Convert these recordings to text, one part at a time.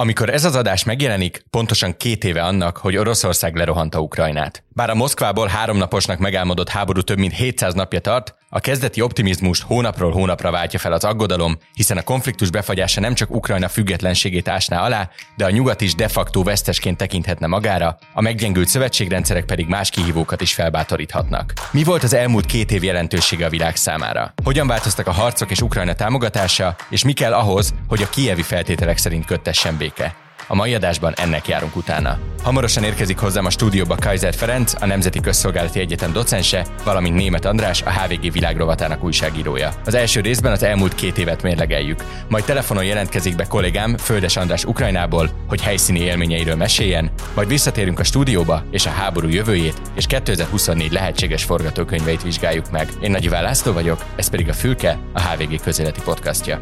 Amikor ez az adás megjelenik, pontosan két éve annak, hogy Oroszország lerohanta Ukrajnát. Bár a Moszkvából háromnaposnak megálmodott háború több mint 700 napja tart, a kezdeti optimizmust hónapról hónapra váltja fel az aggodalom, hiszen a konfliktus befagyása nem csak Ukrajna függetlenségét ásná alá, de a nyugat is de facto vesztesként tekinthetne magára, a meggyengült szövetségrendszerek pedig más kihívókat is felbátoríthatnak. Mi volt az elmúlt két év jelentősége a világ számára? Hogyan változtak a harcok és Ukrajna támogatása, és mi kell ahhoz, hogy a kievi feltételek szerint köttessen béke? A mai adásban ennek járunk utána. Hamarosan érkezik hozzám a stúdióba Kaiser Ferenc, a Nemzeti Közszolgálati Egyetem docense, valamint Német András, a HVG világrovatának újságírója. Az első részben az elmúlt két évet mérlegeljük. Majd telefonon jelentkezik be kollégám Földes András Ukrajnából, hogy helyszíni élményeiről meséljen, majd visszatérünk a stúdióba és a háború jövőjét és 2024 lehetséges forgatókönyveit vizsgáljuk meg. Én Nagy László vagyok, ez pedig a Fülke, a HVG közéleti podcastja.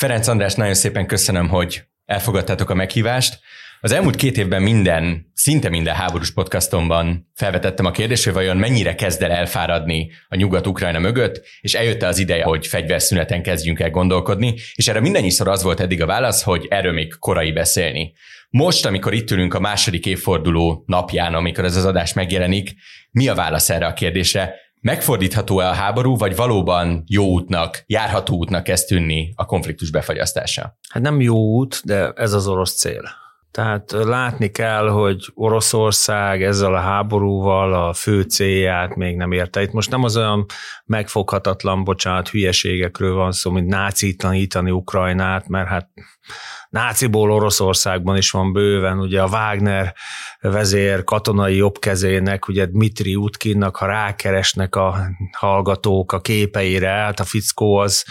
Ferenc András, nagyon szépen köszönöm, hogy elfogadtátok a meghívást. Az elmúlt két évben minden, szinte minden háborús podcastomban felvetettem a kérdést, hogy vajon mennyire kezd el elfáradni a Nyugat-Ukrajna mögött, és eljött az ideje, hogy fegyverszüneten kezdjünk el gondolkodni, és erre mindennyiszor az volt eddig a válasz, hogy erről még korai beszélni. Most, amikor itt ülünk a második évforduló napján, amikor ez az adás megjelenik, mi a válasz erre a kérdésre? Megfordítható-e a háború, vagy valóban jó útnak, járható útnak kezd tűnni a konfliktus befagyasztása? Hát nem jó út, de ez az orosz cél. Tehát látni kell, hogy Oroszország ezzel a háborúval a fő célját még nem érte. Itt most nem az olyan megfoghatatlan, bocsánat, hülyeségekről van szó, mint nácitlanítani Ukrajnát, mert hát náciból Oroszországban is van bőven, ugye a Wagner vezér katonai jobbkezének, ugye Dmitri Utkinnak, ha rákeresnek a hallgatók a képeire, hát a fickó az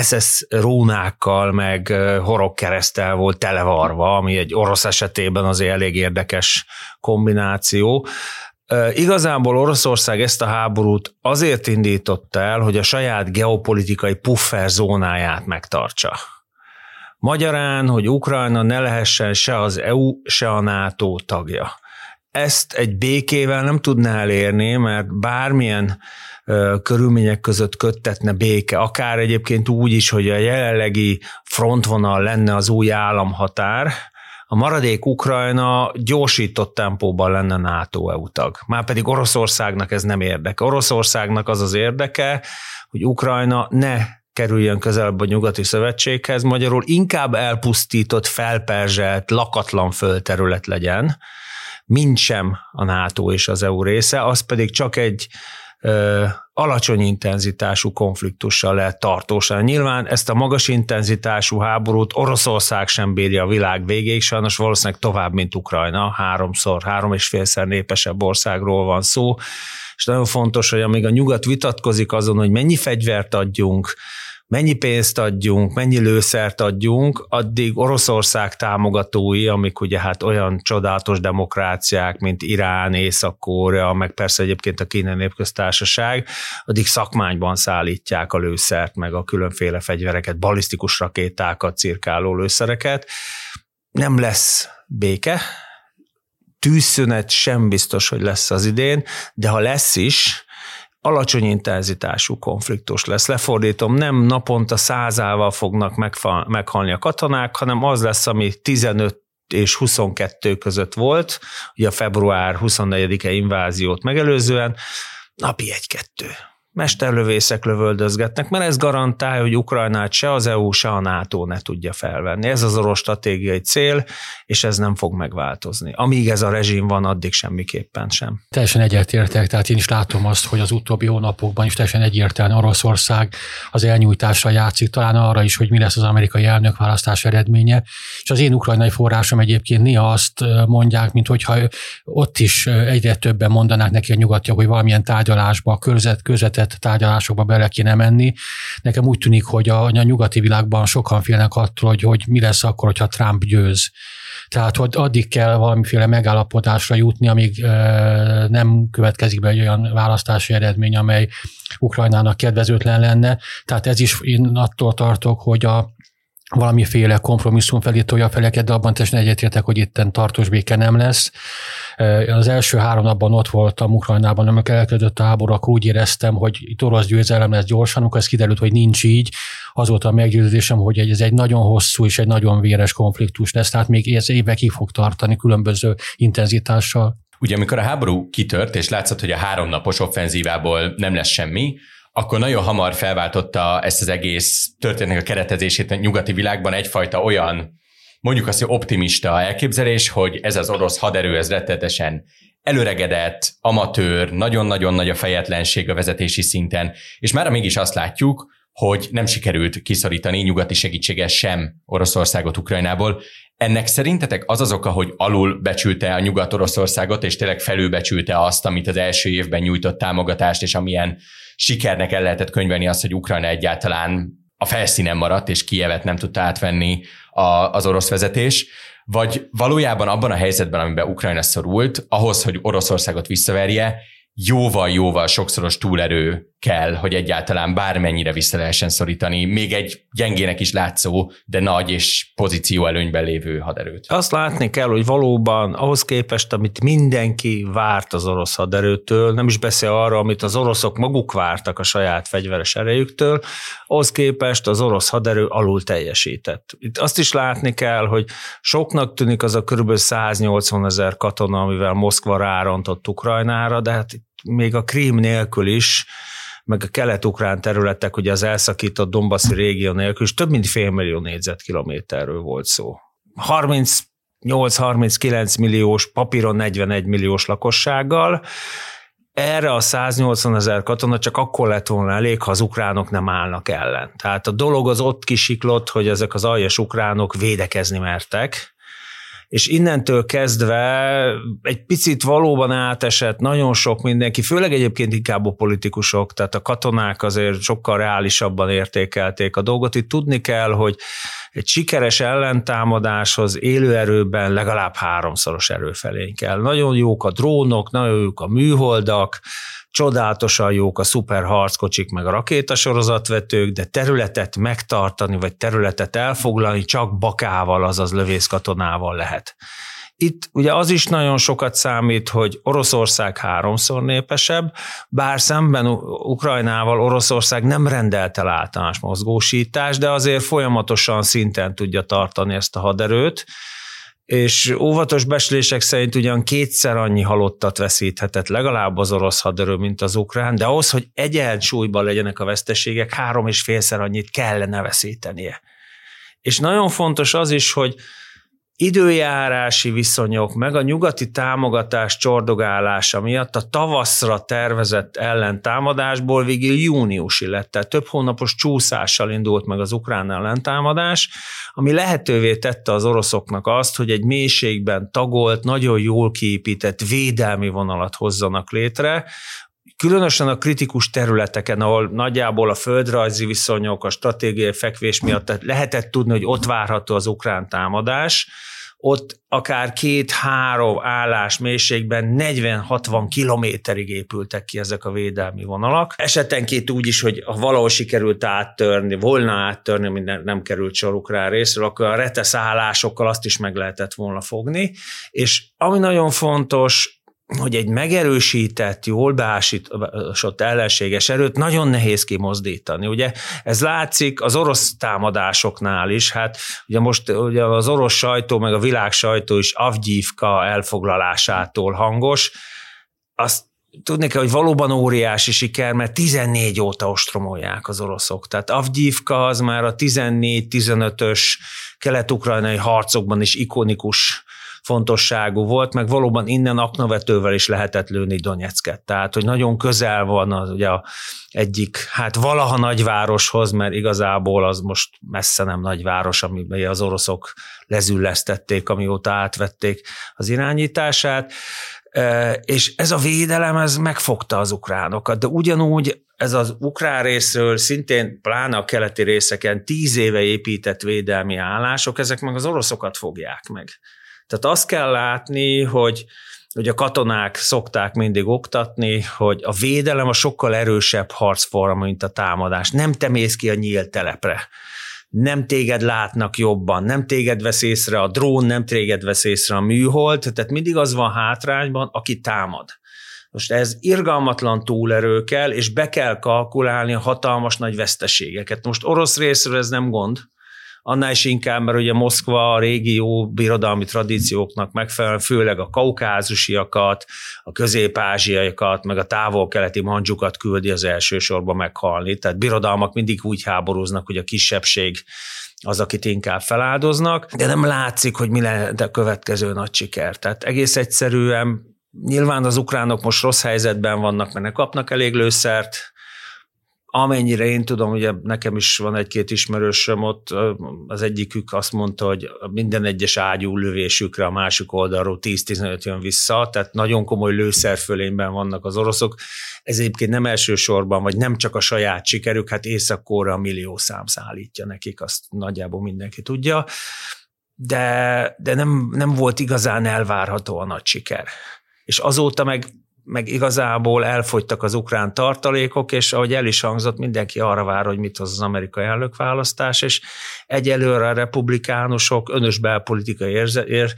SS rónákkal, meg horogkeresztel volt televarva, ami egy orosz esetében azért elég érdekes kombináció. Igazából Oroszország ezt a háborút azért indította el, hogy a saját geopolitikai puffer zónáját megtartsa. Magyarán, hogy Ukrajna ne lehessen se az EU, se a NATO tagja. Ezt egy békével nem tudná elérni, mert bármilyen körülmények között köttetne béke, akár egyébként úgy is, hogy a jelenlegi frontvonal lenne az új államhatár, a maradék Ukrajna gyorsított tempóban lenne NATO-EU tag. Márpedig Oroszországnak ez nem érdeke. Oroszországnak az az érdeke, hogy Ukrajna ne kerüljön közelebb a nyugati szövetséghez, magyarul inkább elpusztított, felperzselt, lakatlan földterület legyen, mint sem a NATO és az EU része, az pedig csak egy ö, alacsony intenzitású konfliktussal lehet tartósan. Nyilván ezt a magas intenzitású háborút Oroszország sem bírja a világ végéig, sajnos valószínűleg tovább, mint Ukrajna, háromszor, három és félszer népesebb országról van szó, és nagyon fontos, hogy amíg a nyugat vitatkozik azon, hogy mennyi fegyvert adjunk, mennyi pénzt adjunk, mennyi lőszert adjunk, addig Oroszország támogatói, amik ugye hát olyan csodálatos demokráciák, mint Irán, Észak-Korea, meg persze egyébként a kínai népköztársaság, addig szakmányban szállítják a lőszert, meg a különféle fegyvereket, balisztikus rakétákat, cirkáló lőszereket. Nem lesz béke, tűzszünet sem biztos, hogy lesz az idén, de ha lesz is, alacsony intenzitású konfliktus lesz. Lefordítom, nem naponta százával fognak meghalni a katonák, hanem az lesz, ami 15 és 22 között volt, ugye a február 24-e inváziót megelőzően, napi egy-kettő mesterlövészek lövöldözgetnek, mert ez garantálja, hogy Ukrajnát se az EU, se a NATO ne tudja felvenni. Ez az orosz stratégiai cél, és ez nem fog megváltozni. Amíg ez a rezsim van, addig semmiképpen sem. Teljesen egyetértek, tehát én is látom azt, hogy az utóbbi hónapokban is teljesen egyértelműen Oroszország az elnyújtásra játszik, talán arra is, hogy mi lesz az amerikai elnökválasztás eredménye. És az én ukrajnai forrásom egyébként néha azt mondják, mint hogyha ott is egyre többen mondanák neki a nyugatiak, hogy valamilyen tárgyalásba, közvet, közvetett összetett tárgyalásokba bele kéne menni. Nekem úgy tűnik, hogy a, a nyugati világban sokan félnek attól, hogy, hogy mi lesz akkor, hogyha Trump győz. Tehát, hogy addig kell valamiféle megállapodásra jutni, amíg ö, nem következik be egy olyan választási eredmény, amely Ukrajnának kedvezőtlen lenne. Tehát ez is én attól tartok, hogy a valamiféle kompromisszum felé tolja a feleket, de abban teljesen egyetértek, hogy itten tartós béke nem lesz. Az első három napban ott voltam Ukrajnában, amikor elkezdődött a háború, akkor úgy éreztem, hogy itt orosz győzelem lesz gyorsan, amikor ez kiderült, hogy nincs így. Az volt a meggyőződésem, hogy ez egy nagyon hosszú és egy nagyon véres konfliktus lesz, tehát még ez évekig fog tartani különböző intenzitással. Ugye amikor a háború kitört, és látszott, hogy a háromnapos offenzívából nem lesz semmi, akkor nagyon hamar felváltotta ezt az egész történetnek a keretezését a nyugati világban egyfajta olyan, mondjuk azt, hogy optimista elképzelés, hogy ez az orosz haderő, ez rettetesen előregedett, amatőr, nagyon-nagyon nagy a fejetlenség a vezetési szinten, és már mégis azt látjuk, hogy nem sikerült kiszorítani nyugati segítséggel sem Oroszországot Ukrajnából. Ennek szerintetek az az oka, hogy alul becsülte a Nyugat-Oroszországot, és tényleg felülbecsülte azt, amit az első évben nyújtott támogatást, és amilyen sikernek el lehetett könyvelni azt, hogy Ukrajna egyáltalán a felszínen maradt, és Kievet nem tudta átvenni a, az orosz vezetés, vagy valójában abban a helyzetben, amiben Ukrajna szorult, ahhoz, hogy Oroszországot visszaverje, jóval-jóval sokszoros túlerő kell, hogy egyáltalán bármennyire vissza lehessen szorítani, még egy gyengének is látszó, de nagy és pozíció előnyben lévő haderőt. Azt látni kell, hogy valóban ahhoz képest, amit mindenki várt az orosz haderőtől, nem is beszél arra, amit az oroszok maguk vártak a saját fegyveres erejüktől, ahhoz képest az orosz haderő alul teljesített. Itt azt is látni kell, hogy soknak tűnik az a kb. 180 ezer katona, amivel Moszkva rárontott Ukrajnára, de hát még a Krím nélkül is meg a kelet-ukrán területek, ugye az elszakított Dombaszi régió nélkül is több mint félmillió négyzetkilométerről volt szó. 38-39 milliós, papíron 41 milliós lakossággal, erre a 180 ezer katona csak akkor lett volna elég, ha az ukránok nem állnak ellen. Tehát a dolog az ott kisiklott, hogy ezek az aljas ukránok védekezni mertek, és innentől kezdve egy picit valóban átesett nagyon sok mindenki, főleg egyébként inkább a politikusok, tehát a katonák azért sokkal reálisabban értékelték a dolgot. Itt tudni kell, hogy egy sikeres ellentámadáshoz élőerőben legalább háromszoros erőfelény kell. Nagyon jók a drónok, nagyon jók a műholdak, csodálatosan jók a szuper harckocsik, meg a rakétasorozatvetők, de területet megtartani, vagy területet elfoglalni csak bakával, azaz lövészkatonával lehet. Itt ugye az is nagyon sokat számít, hogy Oroszország háromszor népesebb, bár szemben Ukrajnával Oroszország nem rendelt el általános mozgósítást, de azért folyamatosan szinten tudja tartani ezt a haderőt, és óvatos beslések szerint ugyan kétszer annyi halottat veszíthetett legalább az orosz haderő, mint az ukrán, de ahhoz, hogy egyensúlyban legyenek a veszteségek, három és félszer annyit kellene veszítenie. És nagyon fontos az is, hogy időjárási viszonyok, meg a nyugati támogatás csordogálása miatt a tavaszra tervezett ellentámadásból végül júniusi lett, tehát több hónapos csúszással indult meg az ukrán ellentámadás, ami lehetővé tette az oroszoknak azt, hogy egy mélységben tagolt, nagyon jól kiépített védelmi vonalat hozzanak létre, különösen a kritikus területeken, ahol nagyjából a földrajzi viszonyok, a stratégiai fekvés miatt lehetett tudni, hogy ott várható az ukrán támadás, ott akár két-három állás mélységben 40-60 kilométerig épültek ki ezek a védelmi vonalak. Esetenként úgy is, hogy ha valahol sikerült áttörni, volna áttörni, minden nem került soruk rá részről, akkor a retesz állásokkal azt is meg lehetett volna fogni. És ami nagyon fontos, hogy egy megerősített, jól beásított ellenséges erőt nagyon nehéz kimozdítani. Ugye ez látszik az orosz támadásoknál is, hát ugye most ugye az orosz sajtó, meg a világ sajtó is Avgyívka elfoglalásától hangos, azt tudni kell, hogy valóban óriási siker, mert 14 óta ostromolják az oroszok. Tehát Avgyívka az már a 14-15-ös kelet-ukrajnai harcokban is ikonikus fontosságú volt, meg valóban innen aknavetővel is lehetett lőni Donetsket. Tehát, hogy nagyon közel van az ugye a egyik, hát valaha nagyvároshoz, mert igazából az most messze nem nagyváros, amiben az oroszok lezüllesztették, amióta átvették az irányítását, e, és ez a védelem, ez megfogta az ukránokat, de ugyanúgy ez az ukrán részről szintén, pláne a keleti részeken tíz éve épített védelmi állások, ezek meg az oroszokat fogják meg. Tehát azt kell látni, hogy hogy a katonák szokták mindig oktatni, hogy a védelem a sokkal erősebb harcforma, mint a támadás. Nem te mész ki a nyílt telepre. nem téged látnak jobban, nem téged vesz észre a drón, nem téged vesz észre a műhold, tehát mindig az van hátrányban, aki támad. Most ez irgalmatlan túlerő kell, és be kell kalkulálni a hatalmas nagy veszteségeket. Most orosz részről ez nem gond, annál is inkább, mert ugye Moszkva a régi jó birodalmi tradícióknak megfelelően, főleg a kaukázusiakat, a közép-ázsiaiakat, meg a távol-keleti mandzsukat küldi az elsősorban meghalni. Tehát birodalmak mindig úgy háborúznak, hogy a kisebbség az, akit inkább feláldoznak, de nem látszik, hogy mi lehet a következő nagy siker. Tehát egész egyszerűen nyilván az ukránok most rossz helyzetben vannak, mert ne kapnak elég lőszert, Amennyire én tudom, ugye nekem is van egy-két ismerősöm ott, az egyikük azt mondta, hogy minden egyes ágyú lövésükre a másik oldalról 10-15 jön vissza, tehát nagyon komoly lőszerfölényben vannak az oroszok. Ez egyébként nem elsősorban, vagy nem csak a saját sikerük, hát észak a millió szám szállítja nekik, azt nagyjából mindenki tudja, de, de nem, nem volt igazán elvárható a nagy siker. És azóta meg meg igazából elfogytak az ukrán tartalékok, és ahogy el is hangzott, mindenki arra vár, hogy mit hoz az amerikai elnökválasztás, és egyelőre a republikánusok önös belpolitikai érze, ér,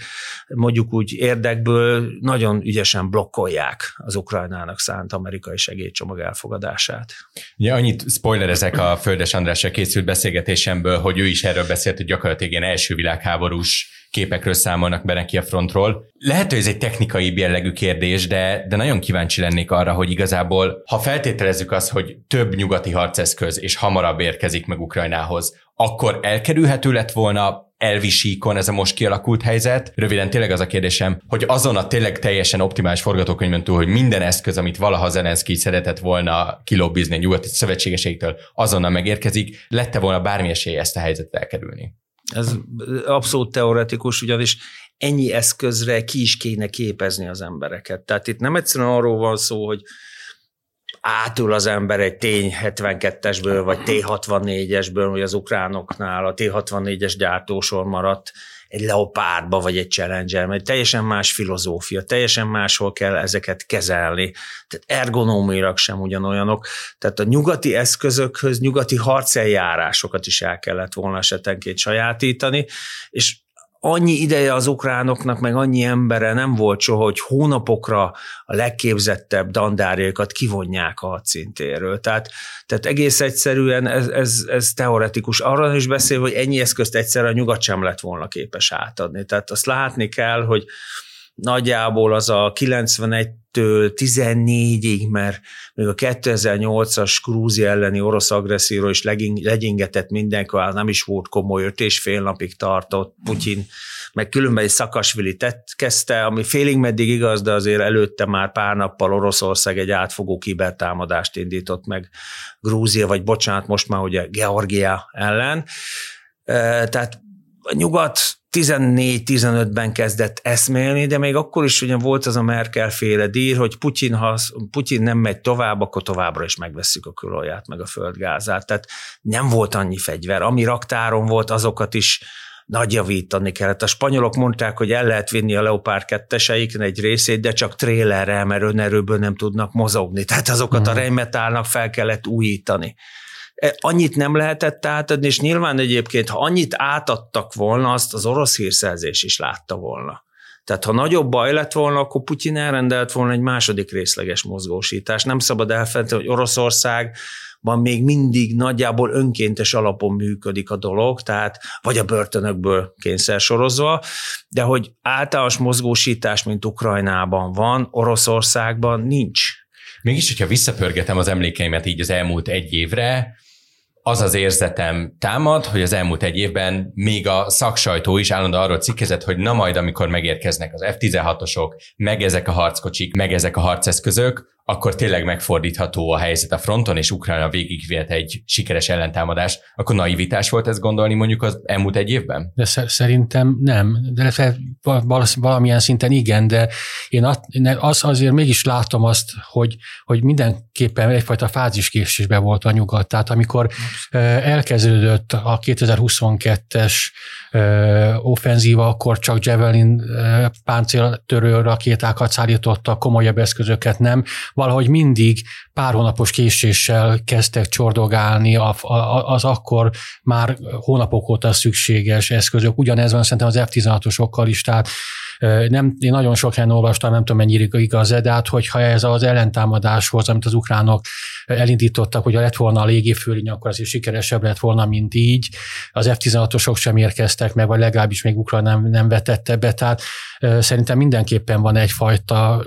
mondjuk úgy érdekből nagyon ügyesen blokkolják az Ukrajnának szánt amerikai segélycsomag elfogadását. Ugye annyit spoilerezek a Földes Andrásra készült beszélgetésemből, hogy ő is erről beszélt, hogy gyakorlatilag ilyen első világháborús képekről számolnak be neki a frontról. Lehet, hogy ez egy technikai jellegű kérdés, de, de nagyon kíváncsi lennék arra, hogy igazából, ha feltételezzük azt, hogy több nyugati harceszköz és hamarabb érkezik meg Ukrajnához, akkor elkerülhető lett volna elvisíkon ez a most kialakult helyzet. Röviden tényleg az a kérdésem, hogy azon a tényleg teljesen optimális forgatókönyvön túl, hogy minden eszköz, amit valaha Zelenszky szeretett volna kilobbizni a nyugati szövetségeségtől, azonnal megérkezik, lette volna bármi esély ezt a helyzetet elkerülni? Ez abszolút teoretikus, ugyanis ennyi eszközre ki is kéne képezni az embereket. Tehát itt nem egyszerűen arról van szó, hogy átül az ember egy tény 72-esből, vagy T64-esből, hogy az ukránoknál a T64-es gyártósor maradt, egy leopárdba vagy egy challenger, mert teljesen más filozófia, teljesen máshol kell ezeket kezelni. Tehát ergonómiailag sem ugyanolyanok. Tehát a nyugati eszközökhöz nyugati harceljárásokat is el kellett volna esetenként sajátítani, és annyi ideje az ukránoknak, meg annyi embere nem volt soha, hogy hónapokra a legképzettebb dandárjaikat kivonják a szintéről. Tehát, tehát egész egyszerűen ez, ez, ez teoretikus. Arra is beszél, hogy ennyi eszközt egyszerre a nyugat sem lett volna képes átadni. Tehát azt látni kell, hogy nagyjából az a 91 14-ig, mert még a 2008-as Grúzia elleni orosz agresszióról is legyingetett mindenki, nem is volt komoly, öt és fél napig tartott Putyin, meg különben egy Szakasvili tett, kezdte, ami félig meddig igaz, de azért előtte már pár nappal Oroszország egy átfogó kibertámadást indított meg Grúzia, vagy bocsánat, most már ugye Georgia ellen. Tehát a nyugat 14-15-ben kezdett eszmélni, de még akkor is ugyan volt az a Merkel féle dír, hogy Putyin, ha Putyin nem megy tovább, akkor továbbra is megveszük a külolját, meg a földgázát. Tehát nem volt annyi fegyver. Ami raktáron volt, azokat is nagy javítani kellett. A spanyolok mondták, hogy el lehet vinni a Leopard 2 egy részét, de csak trélerrel, mert önerőből nem tudnak mozogni. Tehát azokat a mhm. Rheinmetallnak fel kellett újítani. E, annyit nem lehetett átadni, és nyilván egyébként, ha annyit átadtak volna, azt az orosz hírszerzés is látta volna. Tehát ha nagyobb baj lett volna, akkor Putyin elrendelt volna egy második részleges mozgósítás. Nem szabad elfelejteni, hogy Oroszország van még mindig nagyjából önkéntes alapon működik a dolog, tehát vagy a börtönökből kényszersorozva, de hogy általános mozgósítás, mint Ukrajnában van, Oroszországban nincs. Mégis, hogyha visszapörgetem az emlékeimet így az elmúlt egy évre, az az érzetem támad, hogy az elmúlt egy évben még a szaksajtó is állandóan arról cikkezett, hogy na majd, amikor megérkeznek az F-16-osok, meg ezek a harckocsik, meg ezek a harceszközök, akkor tényleg megfordítható a helyzet a fronton, és Ukrajna végigvihet egy sikeres ellentámadást, akkor naivitás volt ezt gondolni mondjuk az elmúlt egy évben? De szerintem nem. De valamilyen szinten igen, de én az azért mégis látom azt, hogy, hogy mindenképpen egyfajta fáziskésésben volt a nyugat. Tehát amikor elkezdődött a 2022-es offenzíva, akkor csak Javelin páncéltörő rakétákat szállítottak, komolyabb eszközöket nem, valahogy mindig pár hónapos késéssel kezdtek csordogálni az akkor már hónapok óta szükséges eszközök. Ugyanez van szerintem az F-16-osokkal is, tehát nem, én nagyon sok helyen olvastam, nem tudom mennyire igaz de hát hogyha ez az ellentámadáshoz, amit az ukránok elindítottak, hogy lett volna a légifőlény, akkor azért sikeresebb lett volna, mint így. Az F-16-osok sem érkeztek meg, vagy legalábbis még Ukrajna nem, nem vetette be, tehát szerintem mindenképpen van egyfajta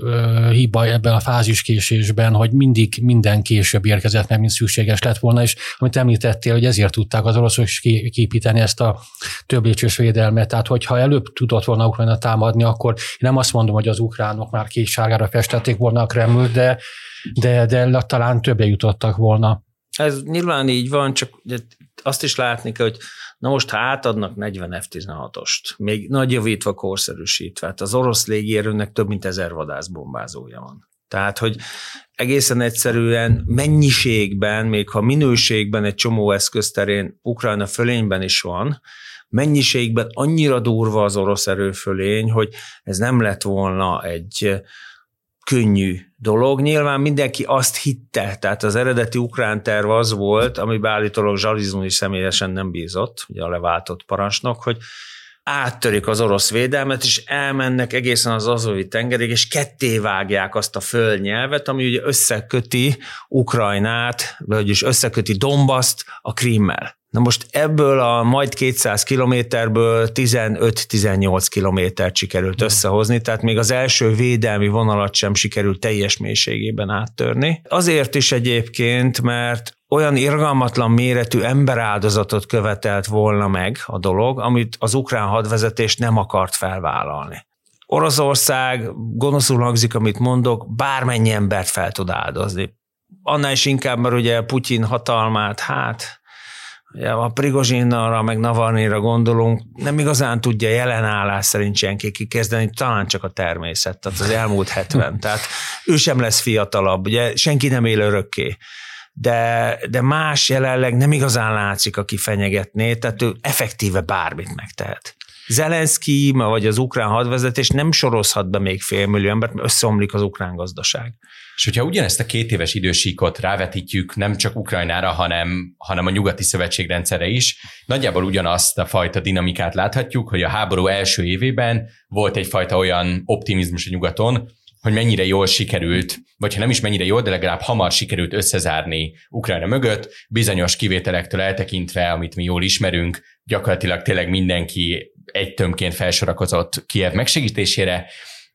hiba ebben a fáziskésésben, hogy mindig minden később érkezett meg, mint szükséges lett volna, és amit említettél, hogy ezért tudták az oroszok is képíteni ezt a több védelmet, tehát hogyha előbb tudott volna Ukrajna támadni, akkor nem azt mondom, hogy az ukránok már kéksárgára festették volna a Kreml, de, de, de talán többre jutottak volna. Ez nyilván így van, csak azt is látni kell, hogy na most ha átadnak 40 F-16-ost, még nagy javítva, korszerűsítve, hát az orosz légierőnek több mint ezer vadászbombázója van. Tehát, hogy egészen egyszerűen mennyiségben, még ha minőségben egy csomó eszközterén Ukrajna fölényben is van, mennyiségben annyira durva az orosz erőfölény, hogy ez nem lett volna egy könnyű dolog. Nyilván mindenki azt hitte, tehát az eredeti ukrán terv az volt, ami állítólag Zsalizmun is személyesen nem bízott, ugye a leváltott parancsnok, hogy áttörik az orosz védelmet, és elmennek egészen az azovi tengerig, és ketté vágják azt a földnyelvet, ami ugye összeköti Ukrajnát, vagyis összeköti Dombaszt a Krimmel. Na most ebből a majd 200 kilométerből 15-18 kilométert sikerült hmm. összehozni, tehát még az első védelmi vonalat sem sikerült teljes mélységében áttörni. Azért is egyébként, mert olyan irgalmatlan méretű emberáldozatot követelt volna meg a dolog, amit az ukrán hadvezetés nem akart felvállalni. Oroszország, gonoszul hangzik, amit mondok, bármennyi embert fel tud áldozni. Annál is inkább, mert ugye Putyin hatalmát, hát a Prigozsinnalra, meg Navarnira gondolunk, nem igazán tudja jelenállás szerint senki kikezdeni, talán csak a természet, tehát az elmúlt 70. Tehát ő sem lesz fiatalabb, ugye senki nem él örökké. De, de más jelenleg nem igazán látszik, aki fenyegetné, tehát ő effektíve bármit megtehet. Zelenszky, vagy az ukrán hadvezetés nem sorozhat be még félmillió embert, mert összeomlik az ukrán gazdaság. És hogyha ugyanezt a két éves idősíkot rávetítjük nem csak Ukrajnára, hanem, hanem a nyugati szövetségrendszerre is, nagyjából ugyanazt a fajta dinamikát láthatjuk, hogy a háború első évében volt egyfajta olyan optimizmus a nyugaton, hogy mennyire jól sikerült, vagy ha nem is mennyire jól, de legalább hamar sikerült összezárni Ukrajna mögött, bizonyos kivételektől eltekintve, amit mi jól ismerünk, gyakorlatilag tényleg mindenki egy tömként felsorakozott Kiev megsegítésére,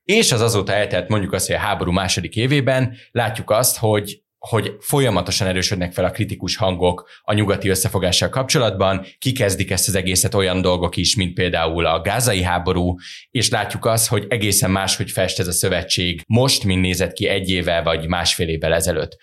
és az azóta eltelt mondjuk azt, hogy a háború második évében látjuk azt, hogy hogy folyamatosan erősödnek fel a kritikus hangok a nyugati összefogással kapcsolatban, kikezdik ezt az egészet olyan dolgok is, mint például a gázai háború, és látjuk azt, hogy egészen máshogy fest ez a szövetség most, mint nézett ki egy évvel vagy másfél évvel ezelőtt.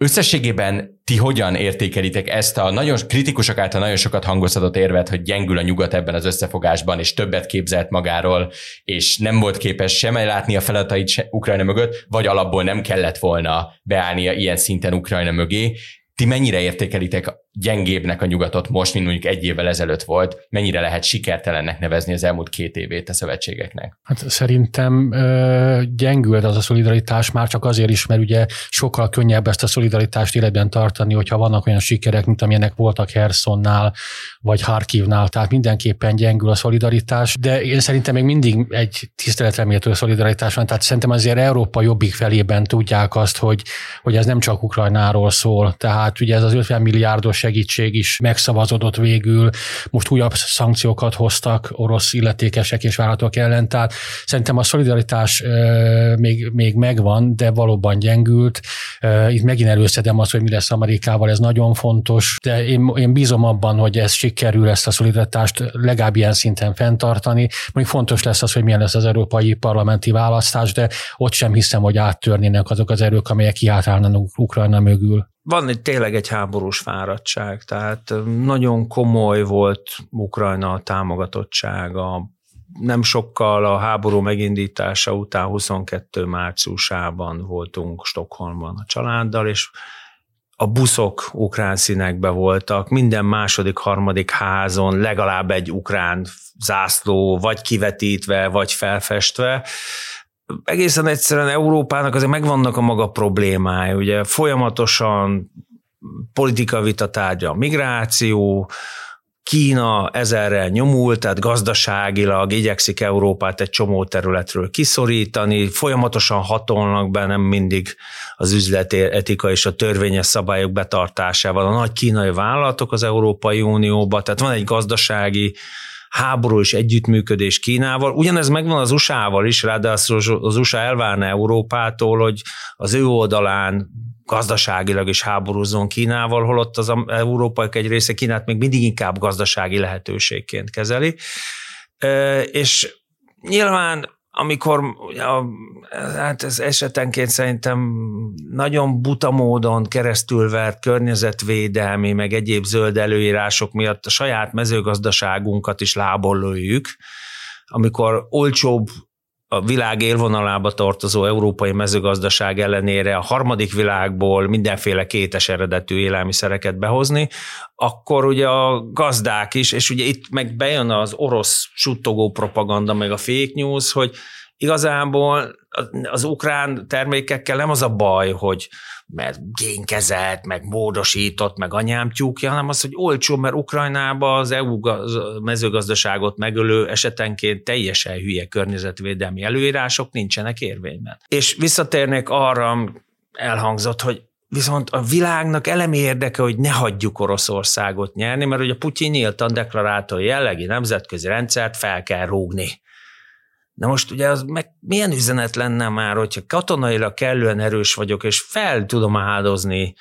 Összességében ti hogyan értékelitek ezt a nagyon kritikusok által nagyon sokat hangoztatott érvet, hogy gyengül a nyugat ebben az összefogásban, és többet képzelt magáról, és nem volt képes sem látni a feladatait Ukrajna mögött, vagy alapból nem kellett volna beállnia ilyen szinten Ukrajna mögé, ti mennyire értékelitek gyengébbnek a nyugatot most, mint mondjuk egy évvel ezelőtt volt? Mennyire lehet sikertelennek nevezni az elmúlt két évét a szövetségeknek? Hát szerintem ö, gyengült az a szolidaritás már csak azért is, mert ugye sokkal könnyebb ezt a szolidaritást életben tartani, hogyha vannak olyan sikerek, mint amilyenek voltak Hersonnál, vagy Harkivnál, tehát mindenképpen gyengül a szolidaritás, de én szerintem még mindig egy tiszteletreméltő szolidaritás van, tehát szerintem azért Európa jobbik felében tudják azt, hogy, hogy ez nem csak Ukrajnáról szól, tehát ugye ez az 50 milliárdos segítség is megszavazódott végül, most újabb szankciókat hoztak orosz illetékesek és vállalatok ellen, tehát szerintem a szolidaritás még, még megvan, de valóban gyengült. Itt megint előszedem azt, hogy mi lesz Amerikával, ez nagyon fontos, de én, én bízom abban, hogy ez sikerül ezt a szolidaritást legalább ilyen szinten fenntartani. Még fontos lesz az, hogy milyen lesz az európai parlamenti választás, de ott sem hiszem, hogy áttörnének azok az erők, amelyek kiátrálnának Ukrajna mögül van egy tényleg egy háborús fáradtság, tehát nagyon komoly volt Ukrajna támogatottsága. Nem sokkal a háború megindítása után 22 márciusában voltunk Stockholmban a családdal, és a buszok ukrán színekbe voltak, minden második, harmadik házon legalább egy ukrán zászló, vagy kivetítve, vagy felfestve, egészen egyszerűen Európának azért megvannak a maga problémái, ugye folyamatosan politika vita tárgya migráció, Kína ezerrel nyomul, tehát gazdaságilag igyekszik Európát egy csomó területről kiszorítani, folyamatosan hatolnak be, nem mindig az üzleti etika és a törvényes szabályok betartásával. A nagy kínai vállalatok az Európai Unióba, tehát van egy gazdasági háború és együttműködés Kínával. Ugyanez megvan az USA-val is, ráadásul az USA elvárna Európától, hogy az ő oldalán gazdaságilag is háborúzzon Kínával, holott az európaiak egy része Kínát még mindig inkább gazdasági lehetőségként kezeli. És nyilván amikor hát ez esetenként szerintem nagyon buta módon keresztülvert környezetvédelmi, meg egyéb zöld előírások miatt a saját mezőgazdaságunkat is lából lőjük, amikor olcsóbb a világ élvonalába tartozó európai mezőgazdaság ellenére a harmadik világból mindenféle kétes eredetű élelmiszereket behozni, akkor ugye a gazdák is, és ugye itt meg bejön az orosz suttogó propaganda, meg a fake news, hogy igazából az ukrán termékekkel nem az a baj, hogy mert génkezelt, meg módosított, meg anyám tyúkja, hanem az, hogy olcsó, mert Ukrajnába az EU mezőgazdaságot megölő esetenként teljesen hülye környezetvédelmi előírások nincsenek érvényben. És visszatérnék arra, elhangzott, hogy Viszont a világnak elemi érdeke, hogy ne hagyjuk Oroszországot nyerni, mert ugye Putyin nyíltan deklarálta, hogy jellegi nemzetközi rendszert fel kell rúgni. De most ugye az meg milyen üzenet lenne már, hogyha katonailag kellően erős vagyok, és fel tudom áldozni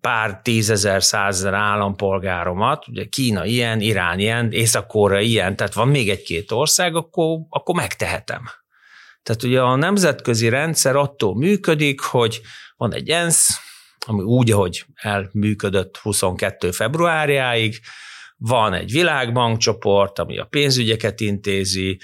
pár tízezer, százezer állampolgáromat, ugye Kína ilyen, Irán ilyen, észak ilyen, tehát van még egy-két ország, akkor, akkor megtehetem. Tehát ugye a nemzetközi rendszer attól működik, hogy van egy ENSZ, ami úgy, ahogy elműködött 22. februárjáig, van egy világbankcsoport, ami a pénzügyeket intézi,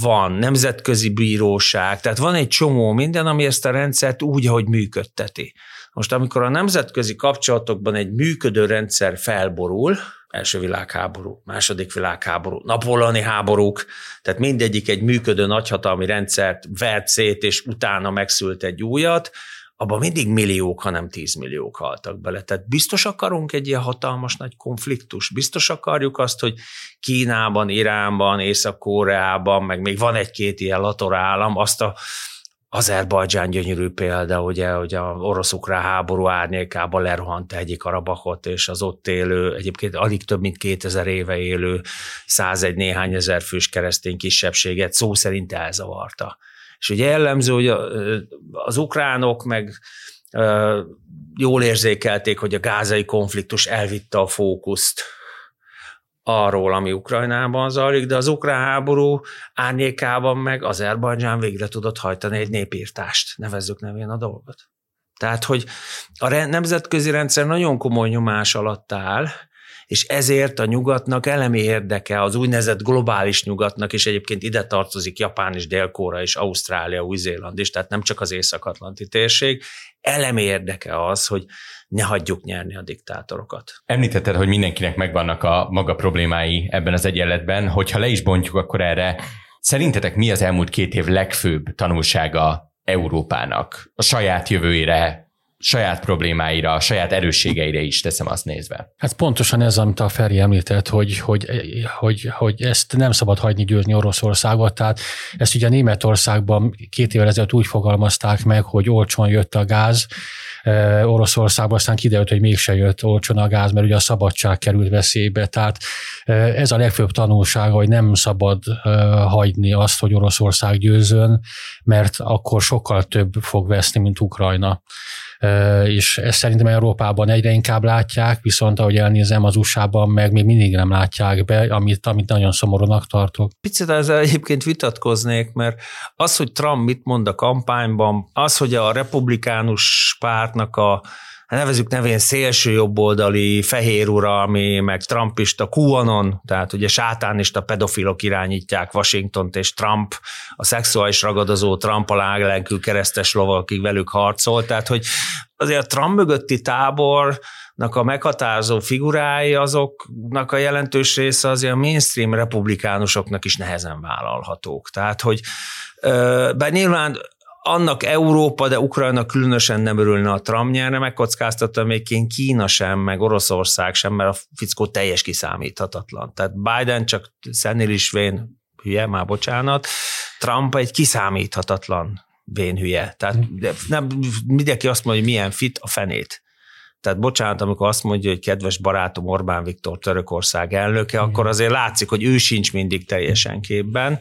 van nemzetközi bíróság, tehát van egy csomó minden, ami ezt a rendszert úgy, ahogy működteti. Most amikor a nemzetközi kapcsolatokban egy működő rendszer felborul, első világháború, második világháború, napolani háborúk, tehát mindegyik egy működő nagyhatalmi rendszert vert szét, és utána megszült egy újat, abban mindig milliók, hanem tízmilliók haltak bele. Tehát biztos akarunk egy ilyen hatalmas nagy konfliktus? Biztos akarjuk azt, hogy Kínában, Iránban, Észak-Koreában, meg még van egy-két ilyen lator állam, azt a Azerbajdzsán gyönyörű példa, ugye, hogy a orosz-ukrán háború árnyékában lerohant egyik arabakot, és az ott élő, egyébként alig több mint 2000 éve élő 101 néhány ezer fős keresztény kisebbséget szó szerint elzavarta. És ugye jellemző, hogy az ukránok meg jól érzékelték, hogy a gázai konfliktus elvitte a fókuszt arról, ami Ukrajnában zajlik, de az ukrán háború árnyékában meg Azerbajdzsán végre tudott hajtani egy népírtást, nevezzük nevén a dolgot. Tehát, hogy a nemzetközi rendszer nagyon komoly nyomás alatt áll, és ezért a nyugatnak elemi érdeke, az úgynevezett globális nyugatnak, és egyébként ide tartozik Japán és Dél-Kóra és Ausztrália, Új-Zéland is, tehát nem csak az Észak-Atlanti térség, elemi érdeke az, hogy ne hagyjuk nyerni a diktátorokat. Említetted, hogy mindenkinek megvannak a maga problémái ebben az egyenletben, hogyha le is bontjuk, akkor erre szerintetek mi az elmúlt két év legfőbb tanulsága Európának? A saját jövőjére saját problémáira, a saját erősségeire is teszem azt nézve. Hát pontosan ez, amit a Feri említett, hogy, hogy, hogy, hogy ezt nem szabad hagyni győzni Oroszországot, tehát ezt ugye Németországban két évvel ezelőtt úgy fogalmazták meg, hogy olcsón jött a gáz, Oroszországban, aztán kiderült, hogy mégse jött olcsón a gáz, mert ugye a szabadság került veszélybe. Tehát ez a legfőbb tanulsága, hogy nem szabad hagyni azt, hogy Oroszország győzön, mert akkor sokkal több fog veszni, mint Ukrajna és ezt szerintem Európában egyre inkább látják, viszont ahogy elnézem, az USA-ban meg még mindig nem látják be, amit, amit nagyon szomorúnak tartok. Picit ezzel egyébként vitatkoznék, mert az, hogy Trump mit mond a kampányban, az, hogy a republikánus pártnak a nevezük nevén szélső jobboldali fehér uralmi, meg trumpista QAnon, tehát ugye sátánista pedofilok irányítják Washingtont, és Trump, a szexuális ragadozó Trump a láglenkű keresztes lovakig velük harcol, tehát hogy azért a Trump mögötti tábornak a meghatározó figurái, azoknak a jelentős része azért a mainstream republikánusoknak is nehezen vállalhatók. Tehát, hogy bár nyilván annak Európa, de Ukrajna különösen nem örülne a Trump nyerne, megkockáztatta még én Kína sem, meg Oroszország sem, mert a fickó teljes kiszámíthatatlan. Tehát Biden csak szenélisvén hülye, már bocsánat, Trump egy kiszámíthatatlan vénhülye. Tehát nem, mindenki azt mondja, hogy milyen fit a fenét. Tehát bocsánat, amikor azt mondja, hogy kedves barátom Orbán Viktor Törökország elnöke, Igen. akkor azért látszik, hogy ő sincs mindig teljesen képben.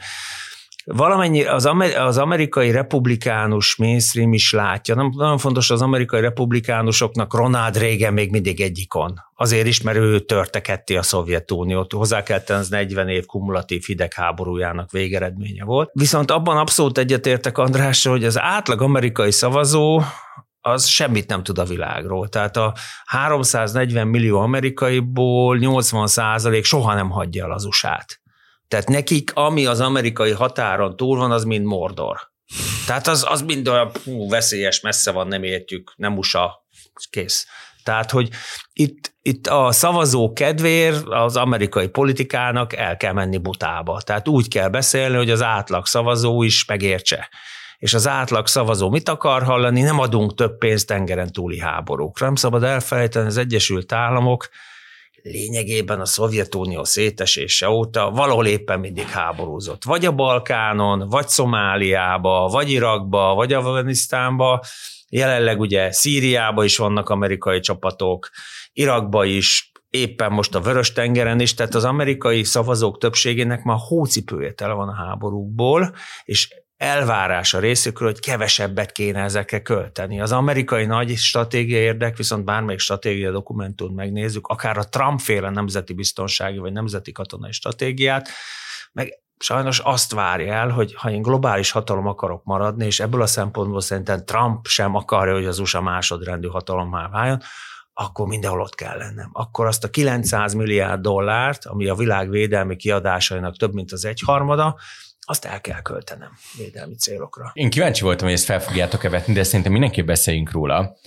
Valamennyi az, amer, az amerikai republikánus mainstream is látja. Nem, nagyon fontos az amerikai republikánusoknak Ronald Reagan még mindig egyikon. Azért is, mert ő törte ketté a Szovjetuniót. Hozzá kell tenni, az 40 év kumulatív hidegháborújának végeredménye volt. Viszont abban abszolút egyetértek Andrásra, hogy az átlag amerikai szavazó az semmit nem tud a világról. Tehát a 340 millió amerikaiból 80 százalék soha nem hagyja el az USA-t. Tehát nekik, ami az amerikai határon túl van, az mind Mordor. Tehát az, az mind olyan hú, veszélyes, messze van, nem értjük, nem USA, kész. Tehát, hogy itt, itt a szavazó kedvér az amerikai politikának el kell menni butába. Tehát úgy kell beszélni, hogy az átlag szavazó is megértse és az átlag szavazó mit akar hallani, nem adunk több pénzt tengeren túli háborúkra. Nem szabad elfelejteni, az Egyesült Államok lényegében a Szovjetunió szétesése óta valahol éppen mindig háborúzott. Vagy a Balkánon, vagy Szomáliába, vagy Irakba, vagy Afganisztánba, jelenleg ugye Szíriába is vannak amerikai csapatok, Irakba is, éppen most a Vörös-tengeren is, tehát az amerikai szavazók többségének már hócipője tele van a háborúkból, és elvárás a részükről, hogy kevesebbet kéne ezekre költeni. Az amerikai nagy stratégia érdek, viszont bármelyik stratégia dokumentumot megnézzük, akár a Trump-féle nemzeti biztonsági vagy nemzeti katonai stratégiát, meg sajnos azt várja el, hogy ha én globális hatalom akarok maradni, és ebből a szempontból szerintem Trump sem akarja, hogy az USA másodrendű hatalommá váljon, akkor mindenhol ott kell lennem. Akkor azt a 900 milliárd dollárt, ami a világ védelmi kiadásainak több mint az egyharmada, azt el kell költenem védelmi célokra. Én kíváncsi voltam, hogy ezt fel fogjátok-e vetni, de szerintem mindenképp beszéljünk róla,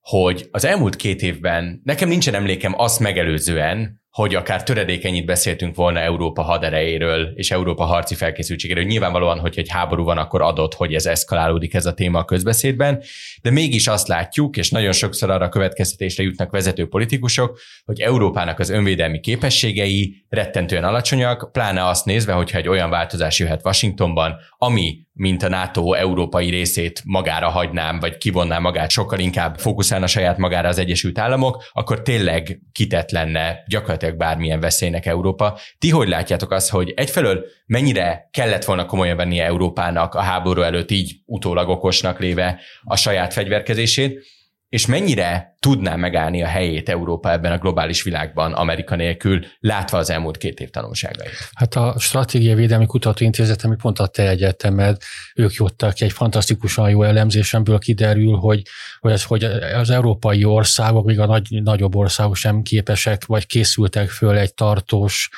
hogy az elmúlt két évben nekem nincsen emlékem azt megelőzően, hogy akár töredékenyit beszéltünk volna Európa haderejéről és Európa harci felkészültségéről. Nyilvánvalóan, hogy egy háború van, akkor adott, hogy ez eszkalálódik ez a téma a közbeszédben, de mégis azt látjuk, és nagyon sokszor arra következtetésre jutnak vezető politikusok, hogy Európának az önvédelmi képességei rettentően alacsonyak, pláne azt nézve, hogyha egy olyan változás jöhet Washingtonban, ami mint a NATO európai részét magára hagynám, vagy kivonnám magát, sokkal inkább fókuszálna saját magára az Egyesült Államok, akkor tényleg kitett lenne gyakorlatilag bármilyen veszélynek Európa. Ti hogy látjátok azt, hogy egyfelől mennyire kellett volna komolyan vennie Európának a háború előtt így utólag okosnak léve a saját fegyverkezését, és mennyire tudná megállni a helyét Európa ebben a globális világban Amerika nélkül, látva az elmúlt két év tanulságait? Hát a Stratégiai Védelmi Kutatóintézet, ami pont a te egyetemed, ők jöttek egy fantasztikusan jó elemzésemből kiderül, hogy, hogy, az, hogy az európai országok, még a nagy, nagyobb országok sem képesek, vagy készültek föl egy tartós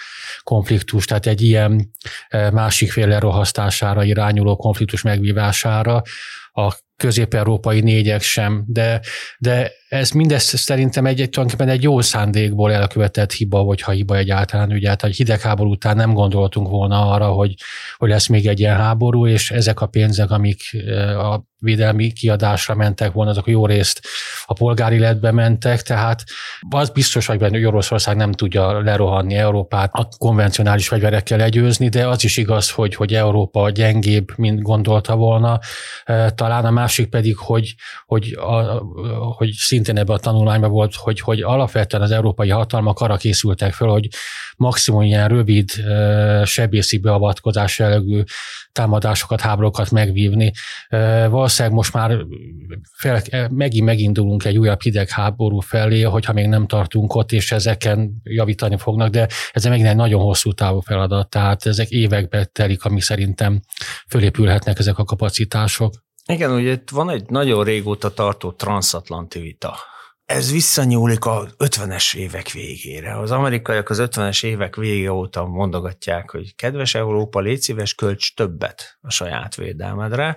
konfliktus, tehát egy ilyen eh, másik fél lerohasztására irányuló konfliktus megvívására, a közép-európai négyek sem, de, de ez mindezt szerintem egy, egy, tulajdonképpen egy jó szándékból elkövetett hiba, vagy ha hiba egyáltalán, ugye hát a hidegháború után nem gondoltunk volna arra, hogy, hogy lesz még egy ilyen háború, és ezek a pénzek, amik a védelmi kiadásra mentek volna, azok jó részt a polgári letbe mentek, tehát az biztos, hogy benne, hogy Oroszország nem tudja lerohanni Európát a konvencionális fegyverekkel legyőzni, de az is igaz, hogy, hogy Európa gyengébb, mint gondolta volna. Talán a másik pedig, hogy, hogy, a, hogy szintén ebben a tanulmányban volt, hogy, hogy alapvetően az európai hatalmak arra készültek föl, hogy maximum ilyen rövid sebészi beavatkozás jellegű támadásokat, háborúkat megvívni. Valószínűleg most már fel, megint megindulunk egy újabb hidegháború felé, hogyha még nem tartunk ott, és ezeken javítani fognak, de ez megint egy nagyon hosszú távú feladat, tehát ezek évekbe telik, ami szerintem fölépülhetnek ezek a kapacitások. Igen, ugye itt van egy nagyon régóta tartó transatlanti vita ez visszanyúlik a 50-es évek végére. Az amerikaiak az 50-es évek vége óta mondogatják, hogy kedves Európa, légy szíves, költs többet a saját védelmedre.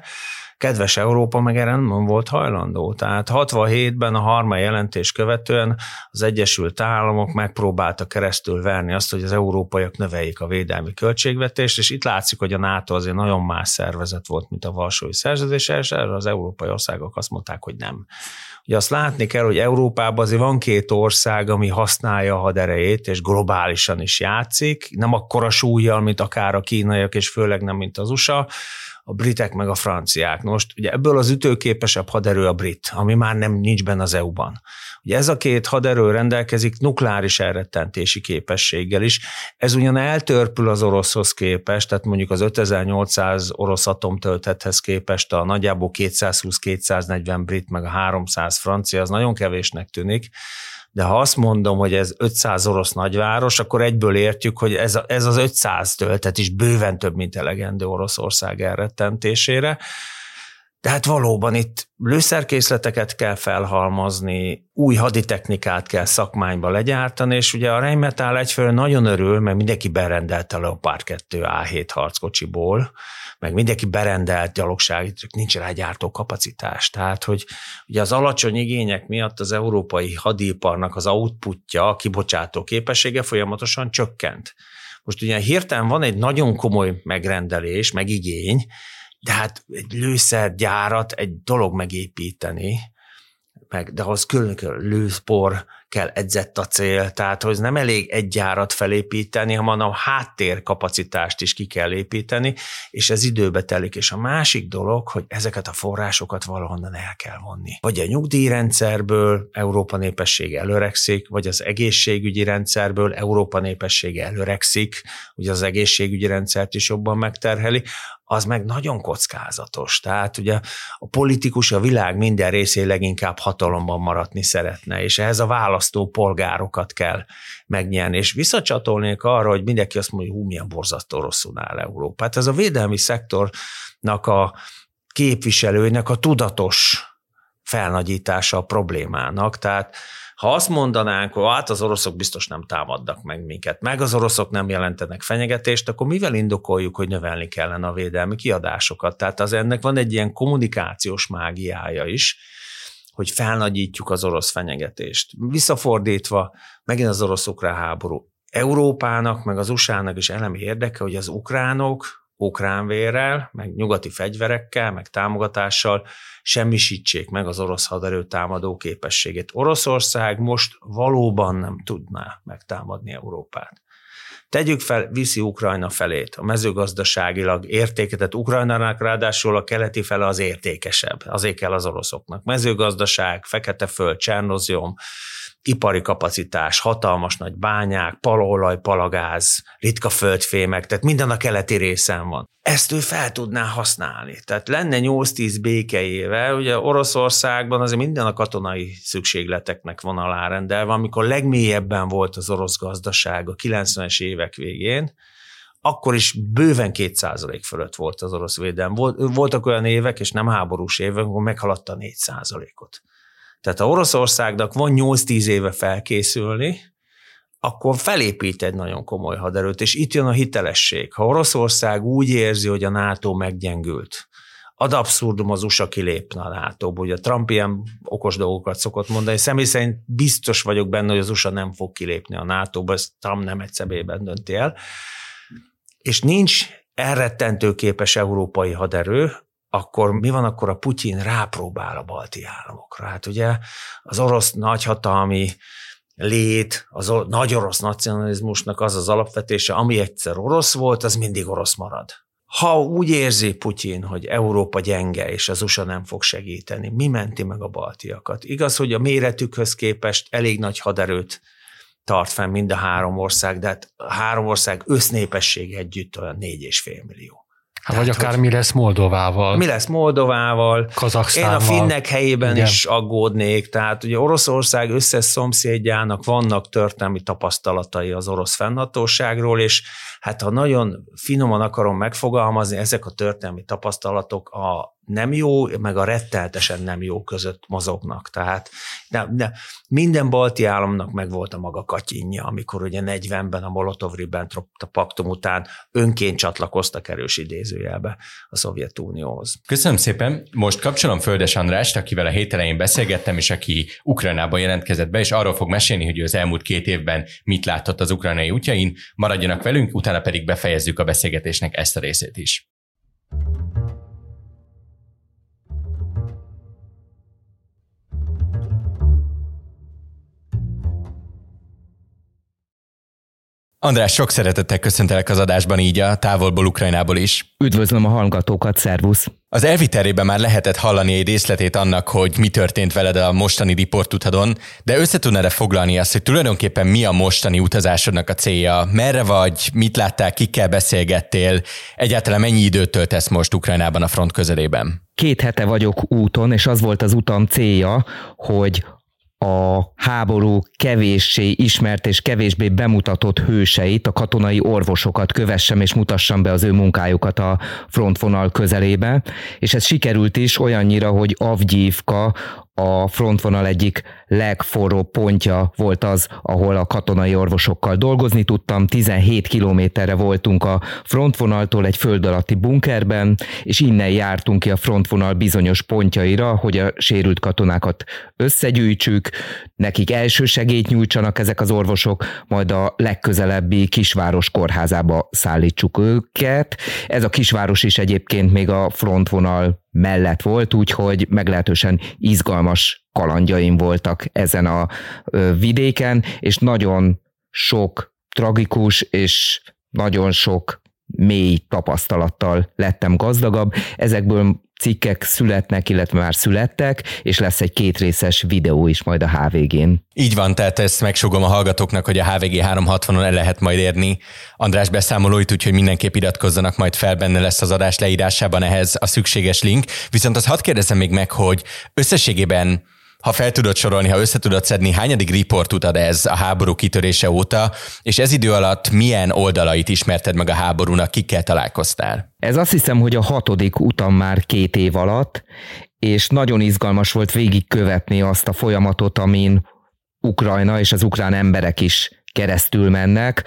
Kedves Európa meg erre nem volt hajlandó. Tehát 67-ben a harma jelentés követően az Egyesült Államok megpróbálta keresztül verni azt, hogy az európaiak növeljék a védelmi költségvetést, és itt látszik, hogy a NATO azért nagyon más szervezet volt, mint a Varsói Szerződés, és erre az európai országok azt mondták, hogy nem. Ugye azt látni kell, hogy Európában azért van két ország, ami használja a haderejét, és globálisan is játszik, nem akkora súlyjal, mint akár a kínaiak, és főleg nem, mint az USA, a britek meg a franciák. Most ugye ebből az ütőképesebb haderő a brit, ami már nem nincs benne az EU-ban. Ugye ez a két haderő rendelkezik nukleáris elrettentési képességgel is. Ez ugyan eltörpül az oroszhoz képest, tehát mondjuk az 5800 orosz atomtöltethez képest a nagyjából 220-240 brit meg a 300 francia, az nagyon kevésnek tűnik, de ha azt mondom, hogy ez 500 orosz nagyváros, akkor egyből értjük, hogy ez, ez az 500 töltet is bőven több, mint elegendő Oroszország elrettentésére. Tehát valóban itt lőszerkészleteket kell felhalmozni, új haditechnikát kell szakmányba legyártani, és ugye a Rheinmetall egyfelől nagyon örül, mert mindenki berendelte a Leopard 2 A7 harckocsiból, meg mindenki berendelt gyalogság, csak nincs rá gyártó kapacitás. Tehát, hogy ugye az alacsony igények miatt az európai hadiparnak az outputja, a kibocsátó képessége folyamatosan csökkent. Most ugye hirtelen van egy nagyon komoly megrendelés, meg igény, de hát egy lőszergyárat egy dolog megépíteni, meg, de ahhoz külön lőszpor kell edzett a cél, tehát hogy nem elég egy gyárat felépíteni, hanem a háttérkapacitást is ki kell építeni, és ez időbe telik. És a másik dolog, hogy ezeket a forrásokat valahonnan el kell vonni. Vagy a nyugdíjrendszerből Európa népessége előrekszik, vagy az egészségügyi rendszerből Európa népessége előrekszik, ugye az egészségügyi rendszert is jobban megterheli, az meg nagyon kockázatos. Tehát ugye a politikus a világ minden részén leginkább hatalomban maradni szeretne, és ehhez a választó polgárokat kell megnyerni. És visszacsatolnék arra, hogy mindenki azt mondja, hogy hú, milyen borzasztó rosszul áll Európa. Hát ez a védelmi szektornak a képviselőinek a tudatos felnagyítása a problémának. Tehát ha azt mondanánk, hogy hát az oroszok biztos nem támadnak meg minket, meg az oroszok nem jelentenek fenyegetést, akkor mivel indokoljuk, hogy növelni kellene a védelmi kiadásokat? Tehát az ennek van egy ilyen kommunikációs mágiája is, hogy felnagyítjuk az orosz fenyegetést. Visszafordítva, megint az orosz-ukrán háború. Európának, meg az USA-nak is elemi érdeke, hogy az ukránok ukrán vérrel, meg nyugati fegyverekkel, meg támogatással semmisítsék meg az orosz haderő támadó képességét. Oroszország most valóban nem tudná megtámadni Európát. Tegyük fel, viszi Ukrajna felét, a mezőgazdaságilag értéketet Ukrajnának, ráadásul a keleti fele az értékesebb, azért kell az oroszoknak. Mezőgazdaság, Fekete-föld, Csernozium, ipari kapacitás, hatalmas nagy bányák, palaolaj, palagáz, ritka földfémek, tehát minden a keleti részen van. Ezt ő fel tudná használni. Tehát lenne 8-10 békeével, ugye Oroszországban azért minden a katonai szükségleteknek van alárendelve, amikor legmélyebben volt az orosz gazdaság a 90-es évek végén, akkor is bőven 2% fölött volt az orosz védelem. Voltak olyan évek, és nem háborús évek, amikor meghaladta 4%-ot. Tehát ha Oroszországnak van 8-10 éve felkészülni, akkor felépít egy nagyon komoly haderőt, és itt jön a hitelesség. Ha Oroszország úgy érzi, hogy a NATO meggyengült, ad abszurdum az USA kilépne a nato Ugye Trump ilyen okos dolgokat szokott mondani. Személy szerint biztos vagyok benne, hogy az USA nem fog kilépni a NATO-ba, ezt Trump nem egy szebében dönti el. És nincs elrettentő képes európai haderő, akkor mi van, akkor a Putyin rápróbál a balti államokra. Hát ugye az orosz nagyhatalmi lét, az nagy orosz nacionalizmusnak az az alapvetése, ami egyszer orosz volt, az mindig orosz marad. Ha úgy érzi Putyin, hogy Európa gyenge, és az USA nem fog segíteni, mi menti meg a baltiakat? Igaz, hogy a méretükhöz képest elég nagy haderőt tart fenn mind a három ország, de hát a három ország össznépessége együtt olyan négy és fél millió. Hát vagy akár mi lesz Moldovával. Mi lesz Moldovával. Kazaksztánnal. Én a finnek helyében Igen. is aggódnék. Tehát ugye Oroszország összes szomszédjának vannak történelmi tapasztalatai az orosz fennhatóságról, és hát ha nagyon finoman akarom megfogalmazni, ezek a történelmi tapasztalatok a nem jó, meg a retteltesen nem jó között mozognak. Tehát de, de minden balti államnak meg volt a maga katyinja, amikor ugye 40-ben a Molotov-Ribbentrop paktum után önként csatlakoztak erős idézőjelbe a Szovjetunióhoz. Köszönöm szépen. Most kapcsolom Földes Andrást, akivel a hét elején beszélgettem, és aki Ukrajnában jelentkezett be, és arról fog mesélni, hogy az elmúlt két évben mit látott az ukrajnai útjain. Maradjanak velünk, utána pedig befejezzük a beszélgetésnek ezt a részét is. András, sok szeretettel köszöntelek az adásban így a távolból Ukrajnából is. Üdvözlöm a hallgatókat, szervusz! Az elviterében már lehetett hallani egy részletét annak, hogy mi történt veled a mostani riportutadon, de össze tudnád foglalni azt, hogy tulajdonképpen mi a mostani utazásodnak a célja? Merre vagy? Mit láttál? Kikkel beszélgettél? Egyáltalán mennyi időt töltesz most Ukrajnában a front közelében? Két hete vagyok úton, és az volt az utam célja, hogy a háború kevéssé ismert és kevésbé bemutatott hőseit, a katonai orvosokat kövessem és mutassam be az ő munkájukat a frontvonal közelébe, és ez sikerült is olyannyira, hogy Avgyívka a frontvonal egyik legforróbb pontja volt az, ahol a katonai orvosokkal dolgozni tudtam. 17 kilométerre voltunk a frontvonaltól egy föld alatti bunkerben, és innen jártunk ki a frontvonal bizonyos pontjaira, hogy a sérült katonákat összegyűjtsük, nekik első segélyt nyújtsanak ezek az orvosok, majd a legközelebbi kisváros kórházába szállítsuk őket. Ez a kisváros is egyébként még a frontvonal mellett volt, úgyhogy meglehetősen izgalmas kalandjaim voltak ezen a vidéken, és nagyon sok tragikus és nagyon sok mély tapasztalattal lettem gazdagabb. Ezekből cikkek születnek, illetve már születtek, és lesz egy kétrészes videó is majd a HVG-n. Így van, tehát ezt megsugom a hallgatóknak, hogy a HVG 360-on el lehet majd érni András beszámolóit, úgyhogy mindenképp iratkozzanak majd fel, benne lesz az adás leírásában ehhez a szükséges link. Viszont azt hadd kérdezem még meg, hogy összességében ha fel tudod sorolni, ha össze tudod szedni, hányadik riportut ad ez a háború kitörése óta, és ez idő alatt milyen oldalait ismerted meg a háborúnak, kikkel találkoztál? Ez azt hiszem, hogy a hatodik utam már két év alatt, és nagyon izgalmas volt végigkövetni azt a folyamatot, amin Ukrajna és az ukrán emberek is keresztül mennek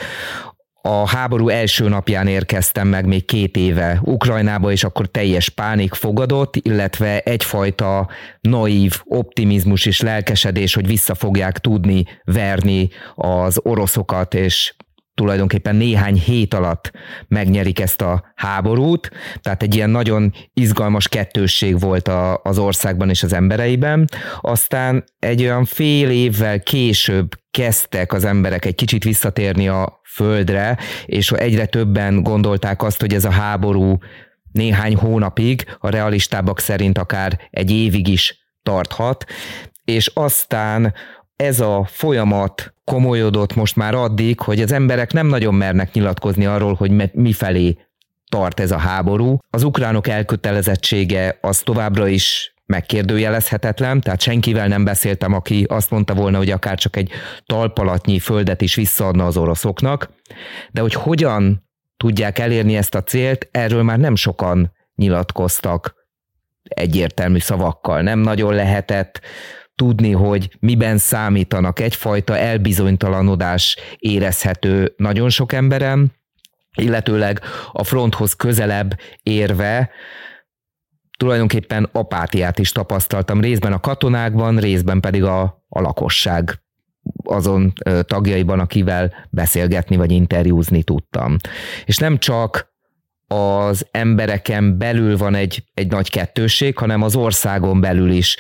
a háború első napján érkeztem meg még két éve Ukrajnába, és akkor teljes pánik fogadott, illetve egyfajta naív optimizmus és lelkesedés, hogy vissza fogják tudni verni az oroszokat, és tulajdonképpen néhány hét alatt megnyerik ezt a háborút, tehát egy ilyen nagyon izgalmas kettősség volt a, az országban és az embereiben. Aztán egy olyan fél évvel később kezdtek az emberek egy kicsit visszatérni a földre, és egyre többen gondolták azt, hogy ez a háború néhány hónapig, a realistábbak szerint akár egy évig is tarthat, és aztán ez a folyamat komolyodott most már addig, hogy az emberek nem nagyon mernek nyilatkozni arról, hogy mifelé tart ez a háború. Az ukránok elkötelezettsége az továbbra is megkérdőjelezhetetlen, tehát senkivel nem beszéltem, aki azt mondta volna, hogy akár csak egy talpalatnyi földet is visszaadna az oroszoknak, de hogy hogyan tudják elérni ezt a célt, erről már nem sokan nyilatkoztak egyértelmű szavakkal. Nem nagyon lehetett tudni, hogy miben számítanak. Egyfajta elbizonytalanodás érezhető nagyon sok emberem, illetőleg a fronthoz közelebb érve tulajdonképpen apátiát is tapasztaltam, részben a katonákban, részben pedig a, a lakosság azon tagjaiban, akivel beszélgetni vagy interjúzni tudtam. És nem csak az embereken belül van egy, egy nagy kettőség, hanem az országon belül is.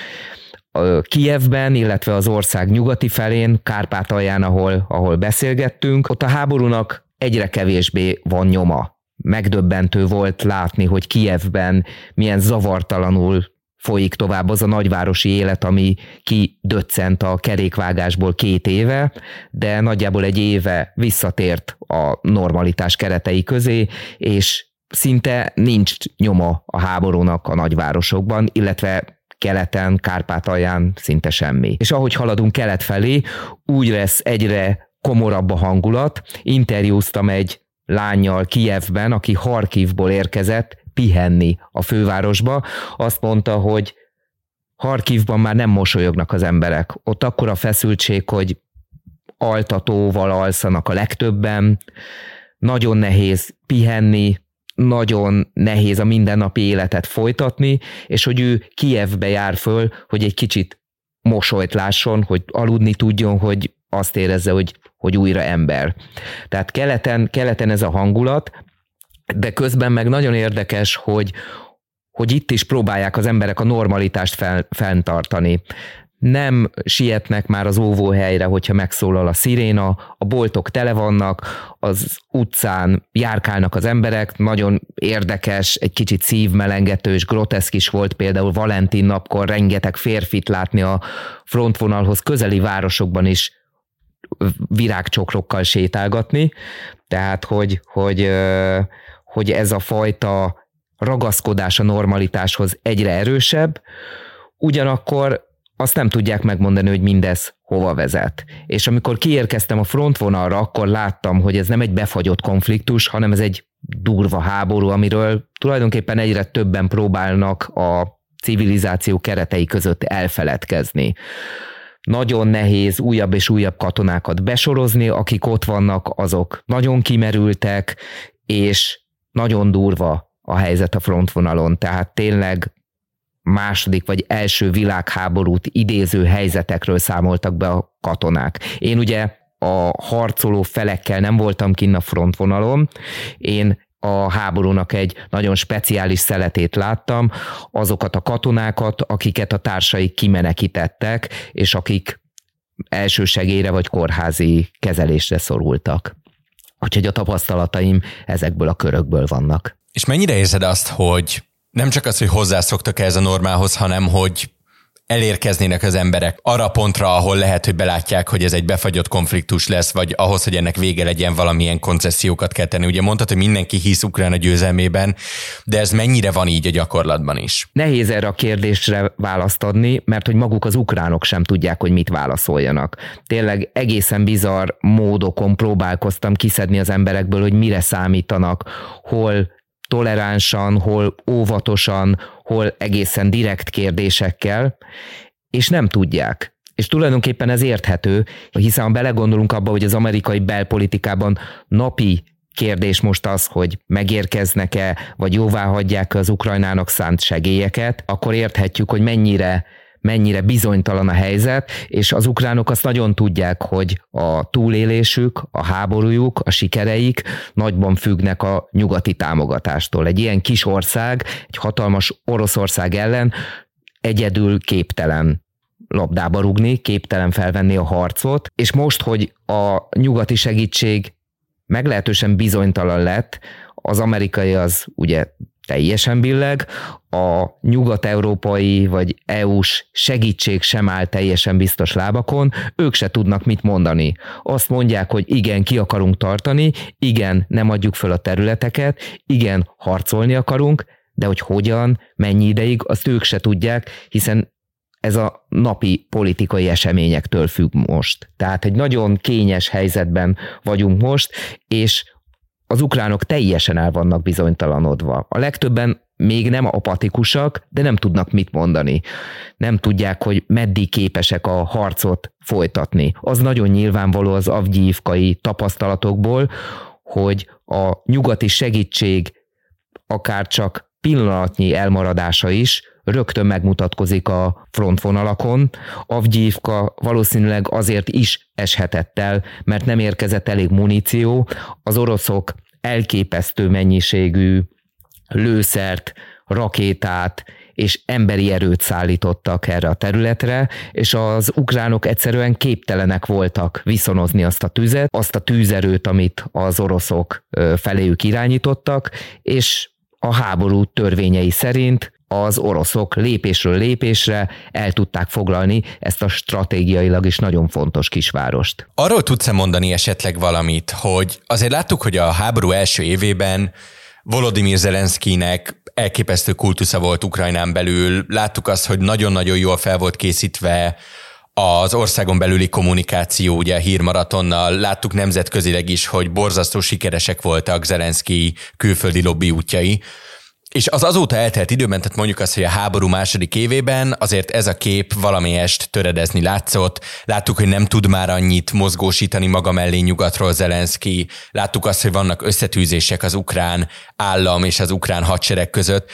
Kijevben, illetve az ország nyugati felén, Kárpátalján, ahol, ahol beszélgettünk, ott a háborúnak egyre kevésbé van nyoma. Megdöbbentő volt látni, hogy Kijevben milyen zavartalanul folyik tovább az a nagyvárosi élet, ami kidöccent a kerékvágásból két éve, de nagyjából egy éve visszatért a normalitás keretei közé, és szinte nincs nyoma a háborúnak a nagyvárosokban, illetve keleten, Kárpátalján szinte semmi. És ahogy haladunk kelet felé, úgy lesz egyre komorabb a hangulat. Interjúztam egy lányjal Kijevben, aki Harkivból érkezett, pihenni a fővárosba. Azt mondta, hogy Harkivban már nem mosolyognak az emberek. Ott akkora feszültség, hogy altatóval alszanak a legtöbben, nagyon nehéz pihenni, nagyon nehéz a mindennapi életet folytatni, és hogy ő Kievbe jár föl, hogy egy kicsit mosolyt lásson, hogy aludni tudjon, hogy azt érezze, hogy, hogy újra ember. Tehát keleten, keleten ez a hangulat, de közben meg nagyon érdekes, hogy, hogy itt is próbálják az emberek a normalitást fel, fenntartani nem sietnek már az óvóhelyre, hogyha megszólal a sziréna, a boltok tele vannak, az utcán járkálnak az emberek, nagyon érdekes, egy kicsit szívmelengető és groteszk is volt például Valentin napkor rengeteg férfit látni a frontvonalhoz közeli városokban is virágcsokrokkal sétálgatni, tehát hogy, hogy, hogy ez a fajta ragaszkodás a normalitáshoz egyre erősebb, ugyanakkor azt nem tudják megmondani, hogy mindez hova vezet. És amikor kiérkeztem a frontvonalra, akkor láttam, hogy ez nem egy befagyott konfliktus, hanem ez egy durva háború, amiről tulajdonképpen egyre többen próbálnak a civilizáció keretei között elfeledkezni. Nagyon nehéz újabb és újabb katonákat besorozni, akik ott vannak, azok nagyon kimerültek, és nagyon durva a helyzet a frontvonalon, tehát tényleg második vagy első világháborút idéző helyzetekről számoltak be a katonák. Én ugye a harcoló felekkel nem voltam kinn a frontvonalon, én a háborúnak egy nagyon speciális szeletét láttam, azokat a katonákat, akiket a társai kimenekítettek, és akik elsősegére vagy kórházi kezelésre szorultak. Úgyhogy a tapasztalataim ezekből a körökből vannak. És mennyire érzed azt, hogy nem csak az, hogy hozzászoktak ez a normához, hanem hogy elérkeznének az emberek arra pontra, ahol lehet, hogy belátják, hogy ez egy befagyott konfliktus lesz, vagy ahhoz, hogy ennek vége legyen, valamilyen koncesziókat kell tenni. Ugye mondtad, hogy mindenki hisz Ukrajna győzelmében, de ez mennyire van így a gyakorlatban is? Nehéz erre a kérdésre választ adni, mert hogy maguk az ukránok sem tudják, hogy mit válaszoljanak. Tényleg egészen bizarr módokon próbálkoztam kiszedni az emberekből, hogy mire számítanak, hol toleránsan, hol óvatosan, hol egészen direkt kérdésekkel, és nem tudják. És tulajdonképpen ez érthető, hiszen ha belegondolunk abba, hogy az amerikai belpolitikában napi kérdés most az, hogy megérkeznek-e, vagy jóvá hagyják az Ukrajnának szánt segélyeket, akkor érthetjük, hogy mennyire mennyire bizonytalan a helyzet, és az ukránok azt nagyon tudják, hogy a túlélésük, a háborújuk, a sikereik nagyban függnek a nyugati támogatástól. Egy ilyen kis ország, egy hatalmas Oroszország ellen egyedül képtelen labdába rugni, képtelen felvenni a harcot, és most, hogy a nyugati segítség meglehetősen bizonytalan lett, az amerikai az ugye teljesen billeg, a nyugat-európai vagy EU-s segítség sem áll teljesen biztos lábakon, ők se tudnak mit mondani. Azt mondják, hogy igen, ki akarunk tartani, igen, nem adjuk föl a területeket, igen, harcolni akarunk, de hogy hogyan, mennyi ideig, azt ők se tudják, hiszen ez a napi politikai eseményektől függ most. Tehát egy nagyon kényes helyzetben vagyunk most, és az ukránok teljesen el vannak bizonytalanodva. A legtöbben még nem apatikusak, de nem tudnak mit mondani. Nem tudják, hogy meddig képesek a harcot folytatni. Az nagyon nyilvánvaló az avgyívkai tapasztalatokból, hogy a nyugati segítség akár csak pillanatnyi elmaradása is rögtön megmutatkozik a frontvonalakon. Avgyívka valószínűleg azért is eshetett el, mert nem érkezett elég muníció. Az oroszok elképesztő mennyiségű lőszert, rakétát és emberi erőt szállítottak erre a területre, és az ukránok egyszerűen képtelenek voltak viszonozni azt a tüzet, azt a tűzerőt, amit az oroszok feléjük irányítottak, és a háború törvényei szerint az oroszok lépésről lépésre el tudták foglalni ezt a stratégiailag is nagyon fontos kisvárost. Arról tudsz-e mondani esetleg valamit, hogy azért láttuk, hogy a háború első évében Volodymyr Zelenszkinek elképesztő kultusza volt Ukrajnán belül. Láttuk azt, hogy nagyon-nagyon jól fel volt készítve az országon belüli kommunikáció, ugye a hírmaratonnal. Láttuk nemzetközileg is, hogy borzasztó sikeresek voltak Zelenszky külföldi lobby útjai És az azóta eltelt időben, tehát mondjuk azt, hogy a háború második évében azért ez a kép valamelyest töredezni látszott. Láttuk, hogy nem tud már annyit mozgósítani maga mellé nyugatról Zelenszky. Láttuk azt, hogy vannak összetűzések az ukrán állam és az ukrán hadsereg között.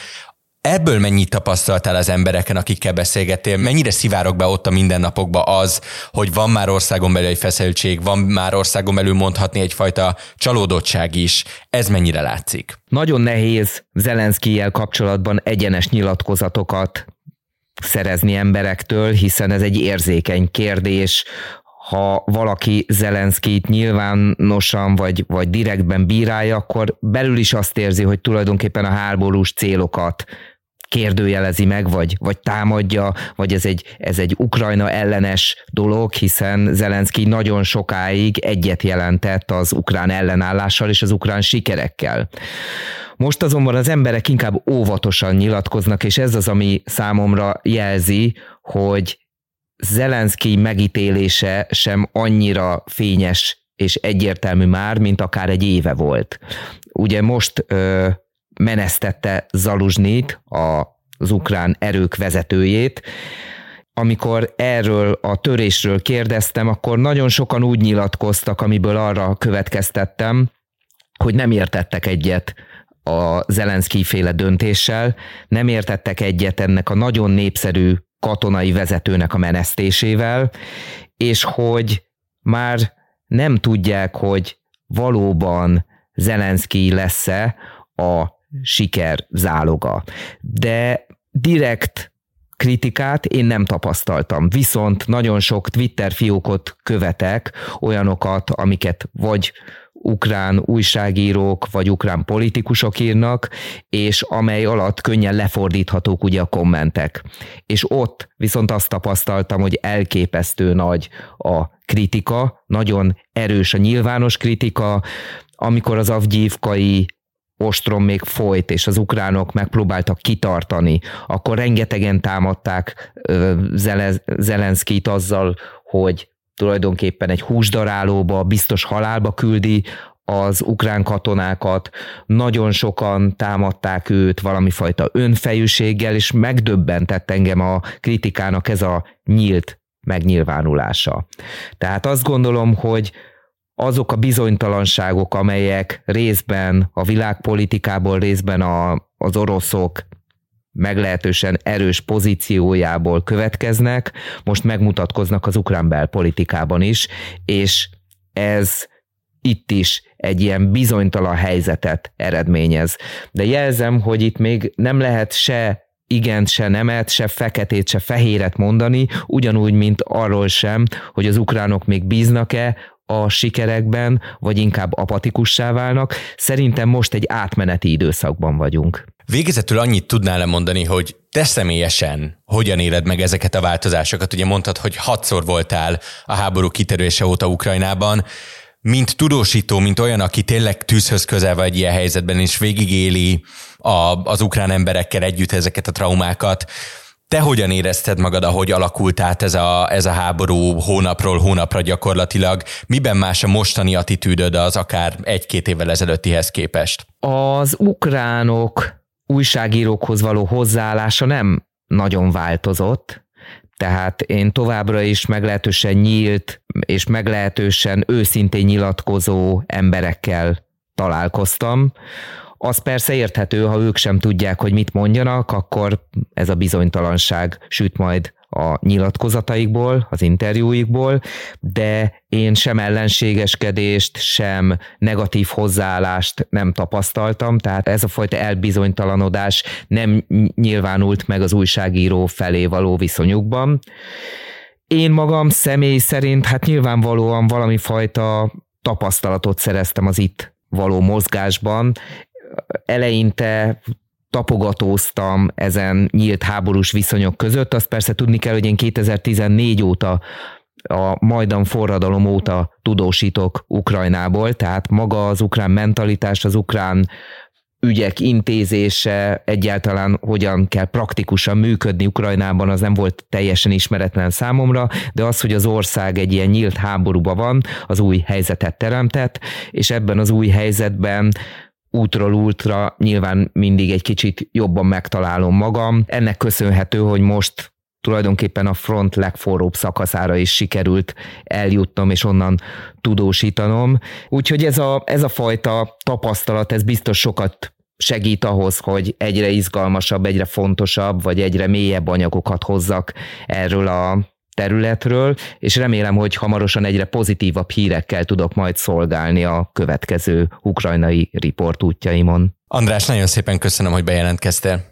Ebből mennyit tapasztaltál az embereken, akikkel beszélgettél? Mennyire szivárok be ott a mindennapokba az, hogy van már országon belül egy feszültség, van már országon belül mondhatni egyfajta csalódottság is? Ez mennyire látszik? Nagyon nehéz Zelenszkijel kapcsolatban egyenes nyilatkozatokat szerezni emberektől, hiszen ez egy érzékeny kérdés, ha valaki Zelenszkit nyilvánosan vagy, vagy direktben bírálja, akkor belül is azt érzi, hogy tulajdonképpen a háborús célokat kérdőjelezi meg, vagy, vagy támadja, vagy ez egy, ez egy Ukrajna ellenes dolog, hiszen Zelenszky nagyon sokáig egyet jelentett az ukrán ellenállással és az ukrán sikerekkel. Most azonban az emberek inkább óvatosan nyilatkoznak, és ez az, ami számomra jelzi, hogy Zelenszky megítélése sem annyira fényes és egyértelmű már, mint akár egy éve volt. Ugye most menesztette Zaluzsnit, az ukrán erők vezetőjét, amikor erről a törésről kérdeztem, akkor nagyon sokan úgy nyilatkoztak, amiből arra következtettem, hogy nem értettek egyet a Zelenszky féle döntéssel, nem értettek egyet ennek a nagyon népszerű katonai vezetőnek a menesztésével, és hogy már nem tudják, hogy valóban Zelenszky lesz-e a siker záloga. De direkt kritikát én nem tapasztaltam, viszont nagyon sok Twitter fiókot követek, olyanokat, amiket vagy ukrán újságírók vagy ukrán politikusok írnak, és amely alatt könnyen lefordíthatók ugye a kommentek. És ott viszont azt tapasztaltam, hogy elképesztő nagy a kritika, nagyon erős a nyilvános kritika, amikor az avgyívkai ostrom még folyt, és az ukránok megpróbáltak kitartani, akkor rengetegen támadták Zelenszkit azzal, hogy tulajdonképpen egy húsdarálóba, biztos halálba küldi az ukrán katonákat, nagyon sokan támadták őt valami fajta önfejűséggel, és megdöbbentett engem a kritikának ez a nyílt megnyilvánulása. Tehát azt gondolom, hogy azok a bizonytalanságok, amelyek részben a világpolitikából, részben a, az oroszok meglehetősen erős pozíciójából következnek, most megmutatkoznak az ukrán belpolitikában is, és ez itt is egy ilyen bizonytalan helyzetet eredményez. De jelzem, hogy itt még nem lehet se igent, se nemet, se feketét, se fehéret mondani, ugyanúgy, mint arról sem, hogy az ukránok még bíznak-e a sikerekben, vagy inkább apatikussá válnak. Szerintem most egy átmeneti időszakban vagyunk. Végezetül annyit tudnál lemondani, hogy te személyesen hogyan éled meg ezeket a változásokat? Ugye mondtad, hogy hatszor voltál a háború kitörése óta Ukrajnában, mint tudósító, mint olyan, aki tényleg tűzhöz közel vagy ilyen helyzetben, és végigéli a, az ukrán emberekkel együtt ezeket a traumákat. Te hogyan érezted magad, ahogy alakult át ez a, ez a háború hónapról hónapra gyakorlatilag? Miben más a mostani attitűdöd az akár egy-két évvel ezelőttihez képest? Az ukránok újságírókhoz való hozzáállása nem nagyon változott, tehát én továbbra is meglehetősen nyílt és meglehetősen őszintén nyilatkozó emberekkel találkoztam. Az persze érthető, ha ők sem tudják, hogy mit mondjanak, akkor ez a bizonytalanság süt majd a nyilatkozataikból, az interjúikból, de én sem ellenségeskedést, sem negatív hozzáállást nem tapasztaltam, tehát ez a fajta elbizonytalanodás nem nyilvánult meg az újságíró felé való viszonyukban. Én magam személy szerint hát nyilvánvalóan valami fajta tapasztalatot szereztem az itt való mozgásban. Eleinte tapogatóztam ezen nyílt háborús viszonyok között. Azt persze tudni kell, hogy én 2014 óta a Majdan forradalom óta tudósítok Ukrajnából, tehát maga az ukrán mentalitás, az ukrán ügyek intézése, egyáltalán hogyan kell praktikusan működni Ukrajnában, az nem volt teljesen ismeretlen számomra, de az, hogy az ország egy ilyen nyílt háborúban van, az új helyzetet teremtett, és ebben az új helyzetben útról útra nyilván mindig egy kicsit jobban megtalálom magam. Ennek köszönhető, hogy most tulajdonképpen a front legforróbb szakaszára is sikerült eljutnom, és onnan tudósítanom. Úgyhogy ez a, ez a fajta tapasztalat, ez biztos sokat segít ahhoz, hogy egyre izgalmasabb, egyre fontosabb, vagy egyre mélyebb anyagokat hozzak erről a területről, és remélem, hogy hamarosan egyre pozitívabb hírekkel tudok majd szolgálni a következő ukrajnai riport útjaimon. András, nagyon szépen köszönöm, hogy bejelentkeztél.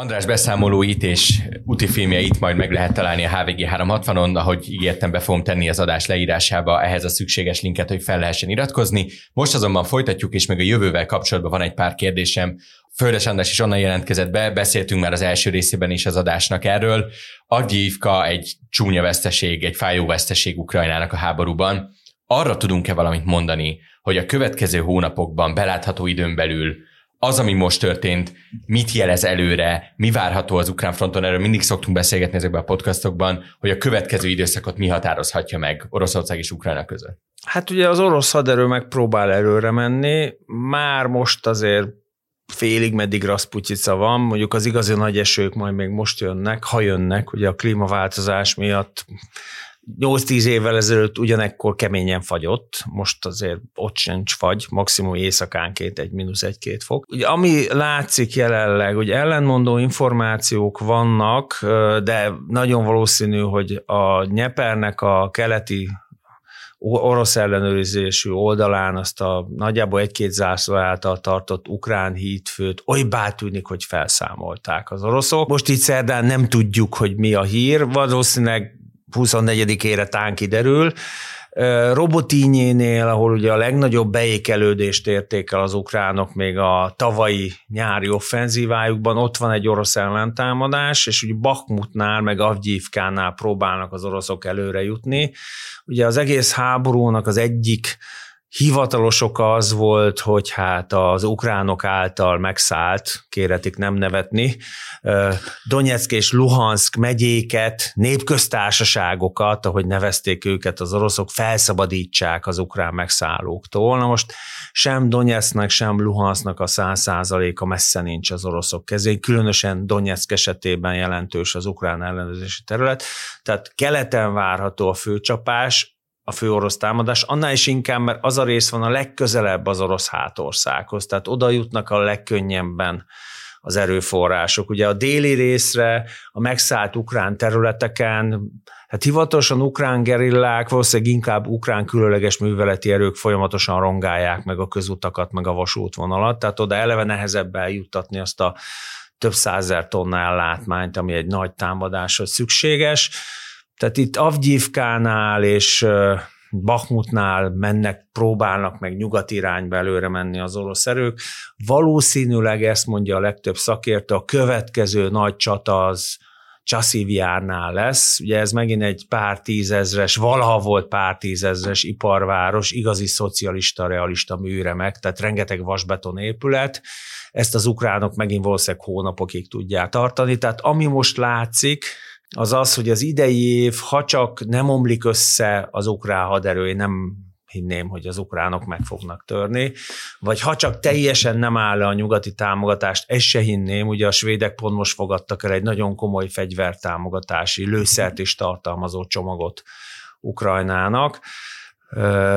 András beszámolóit és úti filmjeit majd meg lehet találni a HVG 360-on, ahogy ígértem, be fogom tenni az adás leírásába ehhez a szükséges linket, hogy fel lehessen iratkozni. Most azonban folytatjuk, és még a jövővel kapcsolatban van egy pár kérdésem. Földes András is onnan jelentkezett be, beszéltünk már az első részében is az adásnak erről. Avgyívka egy csúnya veszteség, egy fájó veszteség Ukrajnának a háborúban. Arra tudunk-e valamit mondani, hogy a következő hónapokban, belátható időn belül az, ami most történt, mit jelez előre, mi várható az ukrán fronton, erről mindig szoktunk beszélgetni ezekben a podcastokban, hogy a következő időszakot mi határozhatja meg Oroszország és Ukrajna között. Hát ugye az orosz haderő megpróbál előre menni, már most azért félig meddig Rasputica van, mondjuk az igazi nagy esők majd még most jönnek, ha jönnek, ugye a klímaváltozás miatt 8-10 évvel ezelőtt ugyanekkor keményen fagyott, most azért ott sincs fagy, maximum éjszakánként egy mínusz egy-két fok. Ugye, ami látszik jelenleg, hogy ellenmondó információk vannak, de nagyon valószínű, hogy a Nyepernek a keleti orosz ellenőrizésű oldalán azt a nagyjából egy-két zászló által tartott ukrán hídfőt oly tűnik, hogy felszámolták az oroszok. Most itt szerdán nem tudjuk, hogy mi a hír, valószínűleg 24-ére tán kiderül. Robotínyénél, ahol ugye a legnagyobb beékelődést érték el az ukránok még a tavalyi nyári offenzívájukban, ott van egy orosz ellentámadás, és ugye Bakhmutnál, meg Avgyívkánál próbálnak az oroszok előre jutni. Ugye az egész háborúnak az egyik Hivatalos oka az volt, hogy hát az ukránok által megszállt, kéretik nem nevetni, Donetsk és Luhansk megyéket, népköztársaságokat, ahogy nevezték őket az oroszok, felszabadítsák az ukrán megszállóktól. Na most sem Donetsknek, sem Luhansknak a száz százaléka messze nincs az oroszok kezén, különösen Donetsk esetében jelentős az ukrán ellenőrzési terület, tehát keleten várható a főcsapás, a fő orosz támadás, annál is inkább, mert az a rész van a legközelebb az orosz hátországhoz, tehát oda jutnak a legkönnyebben az erőforrások. Ugye a déli részre, a megszállt ukrán területeken, hát hivatalosan ukrán gerillák, valószínűleg inkább ukrán különleges műveleti erők folyamatosan rongálják meg a közutakat, meg a vasútvonalat, tehát oda eleve nehezebb eljuttatni azt a több százer tonna ellátmányt, ami egy nagy támadáshoz szükséges tehát itt Avgyívkánál és Bakhmutnál mennek, próbálnak meg nyugati irányba előre menni az orosz erők. Valószínűleg ezt mondja a legtöbb szakértő, a következő nagy csata az Csaszívjárnál lesz. Ugye ez megint egy pár tízezres, valaha volt pár tízezres iparváros, igazi szocialista, realista műremek, tehát rengeteg vasbeton épület. Ezt az ukránok megint valószínűleg hónapokig tudják tartani. Tehát ami most látszik, az az, hogy az idei év, ha csak nem omlik össze az ukrán haderő, én nem hinném, hogy az ukránok meg fognak törni, vagy ha csak teljesen nem áll le a nyugati támogatást, ezt se hinném, ugye a svédek pont most fogadtak el egy nagyon komoly fegyvertámogatási, lőszert is tartalmazó csomagot Ukrajnának,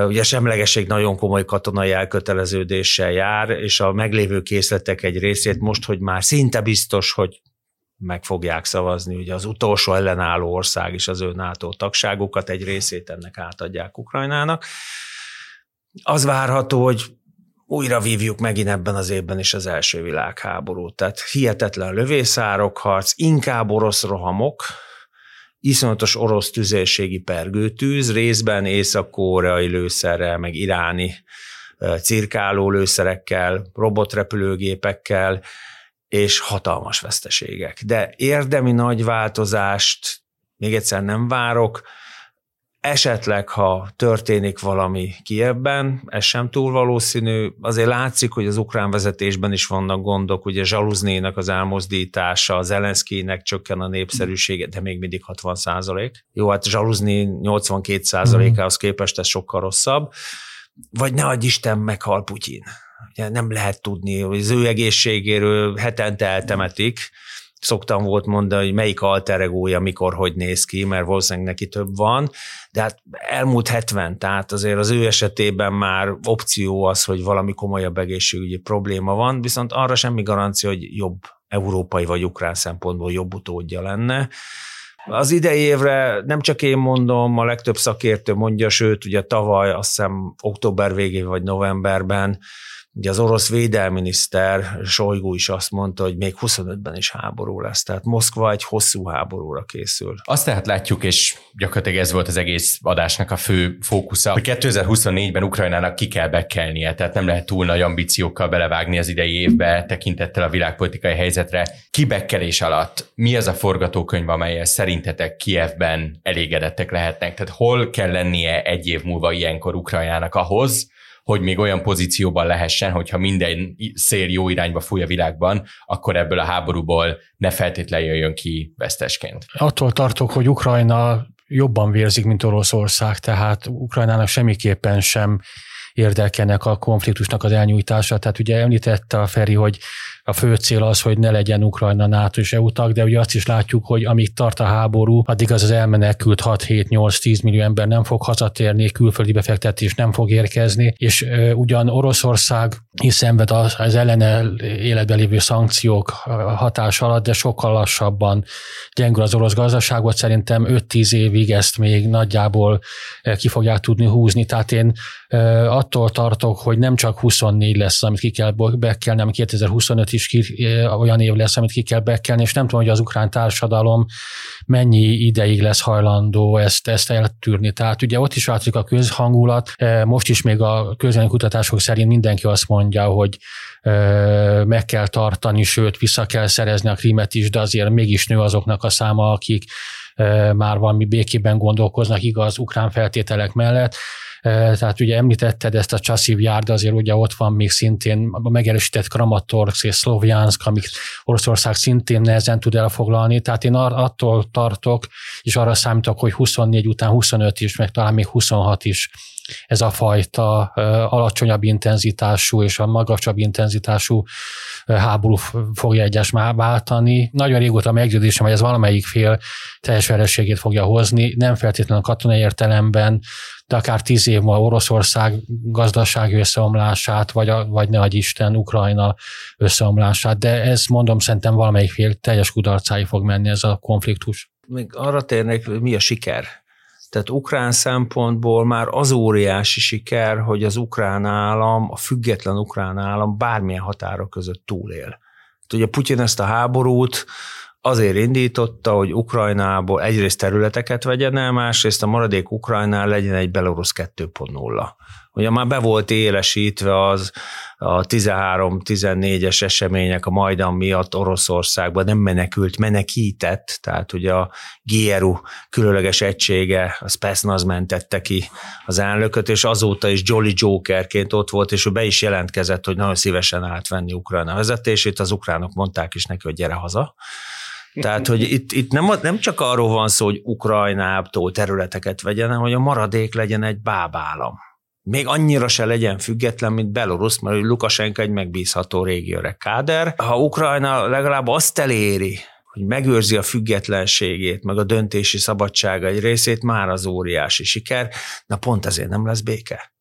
Ugye semlegesség nagyon komoly katonai elköteleződéssel jár, és a meglévő készletek egy részét most, hogy már szinte biztos, hogy meg fogják szavazni. Ugye az utolsó ellenálló ország is az ő NATO tagságukat, egy részét ennek átadják Ukrajnának. Az várható, hogy újra vívjuk megint ebben az évben is az első világháborút. Tehát hihetetlen lövészárokharc, inkább orosz rohamok, iszonyatos orosz tüzérségi pergőtűz, részben észak-koreai lőszerrel, meg iráni cirkáló lőszerekkel, robotrepülőgépekkel, és hatalmas veszteségek. De érdemi nagy változást még egyszer nem várok, Esetleg, ha történik valami Kievben, ez sem túl valószínű. Azért látszik, hogy az ukrán vezetésben is vannak gondok, ugye Zsaluznének az elmozdítása, az Zelenszkinek csökken a népszerűsége, de még mindig 60 százalék. Jó, hát Zsaluzni 82 százalékához képest ez sokkal rosszabb. Vagy ne adj Isten, meghal Putyin. Ugye nem lehet tudni, hogy az ő egészségéről hetente eltemetik, szoktam volt mondani, hogy melyik alteregója mikor hogy néz ki, mert valószínűleg neki több van, de hát elmúlt 70, tehát azért az ő esetében már opció az, hogy valami komolyabb egészségügyi probléma van, viszont arra semmi garancia, hogy jobb európai vagy ukrán szempontból jobb utódja lenne. Az idei évre nem csak én mondom, a legtöbb szakértő mondja, sőt, ugye tavaly, azt hiszem október végén vagy novemberben Ugye az orosz védelminiszter Sojgu is azt mondta, hogy még 25-ben is háború lesz, tehát Moszkva egy hosszú háborúra készül. Azt tehát látjuk, és gyakorlatilag ez volt az egész adásnak a fő fókusza, hogy 2024-ben Ukrajnának ki kell bekelnie, tehát nem lehet túl nagy ambíciókkal belevágni az idei évbe, tekintettel a világpolitikai helyzetre. Kibekkelés alatt mi az a forgatókönyv, amelyel szerintetek Kievben elégedettek lehetnek? Tehát hol kell lennie egy év múlva ilyenkor Ukrajnának ahhoz, hogy még olyan pozícióban lehessen, hogyha minden szél jó irányba fúj a világban, akkor ebből a háborúból ne feltétlenül jöjjön ki vesztesként. Attól tartok, hogy Ukrajna jobban vérzik, mint Oroszország, tehát Ukrajnának semmiképpen sem érdekelnek a konfliktusnak az elnyújtása. Tehát ugye említette a Feri, hogy a fő cél az, hogy ne legyen Ukrajna NATO és EU tag, de ugye azt is látjuk, hogy amíg tart a háború, addig az az elmenekült 6-7-8-10 millió ember nem fog hazatérni, külföldi befektetés nem fog érkezni, és ugyan Oroszország is szenved az, az ellene életben lévő szankciók hatás alatt, de sokkal lassabban gyengül az orosz gazdaságot. Szerintem 5-10 évig ezt még nagyjából ki fogják tudni húzni. Tehát én attól tartok, hogy nem csak 24 lesz, amit ki kell bekelni, hanem 2025 is ki, olyan év lesz, amit ki kell bekelni, és nem tudom, hogy az ukrán társadalom mennyi ideig lesz hajlandó ezt, ezt eltűrni. Tehát ugye ott is változik a közhangulat, most is még a kutatások szerint mindenki azt mondja, hogy meg kell tartani, sőt, vissza kell szerezni a krímet is, de azért mégis nő azoknak a száma, akik már valami békében gondolkoznak, igaz, ukrán feltételek mellett. Tehát ugye említetted ezt a Csaszív jár, de azért ugye ott van még szintén a megerősített Kramatorsk és Szlovjánsk, amik Oroszország szintén nehezen tud elfoglalni. Tehát én attól tartok, és arra számítok, hogy 24 után 25 is, meg talán még 26 is ez a fajta alacsonyabb intenzitású és a magasabb intenzitású háború fogja egyes váltani. Nagyon régóta meggyőződésem, hogy ez valamelyik fél teljes vereségét fogja hozni, nem feltétlenül katonai értelemben, de akár tíz év múlva Oroszország gazdasági összeomlását, vagy, a, vagy ne adj Isten, Ukrajna összeomlását, de ez mondom, szerintem valamelyik fél teljes kudarcáig fog menni ez a konfliktus. Még arra térnék, mi a siker? Tehát ukrán szempontból már az óriási siker, hogy az ukrán állam, a független ukrán állam bármilyen határok között túlél. Ugye Putyin ezt a háborút azért indította, hogy Ukrajnából egyrészt területeket vegyen el, másrészt a maradék Ukrajnál legyen egy Belarus 2.0. Ugye már be volt élesítve az a 13-14-es események a Majdan miatt Oroszországban nem menekült, menekített, tehát ugye a GRU különleges egysége, a Spetsnaz mentette ki az elnököt, és azóta is Jolly Jokerként ott volt, és ő be is jelentkezett, hogy nagyon szívesen átvenni Ukrajna vezetését, az ukránok mondták is neki, hogy gyere haza. Tehát, hogy itt, itt nem, nem csak arról van szó, hogy Ukrajnától területeket vegyen, hanem hogy a maradék legyen egy bábállam. Még annyira se legyen független, mint Belarus, mert Lukasenka egy megbízható régi öreg káder. Ha Ukrajna legalább azt eléri, hogy megőrzi a függetlenségét, meg a döntési szabadsága egy részét, már az óriási siker, na pont ezért nem lesz béke.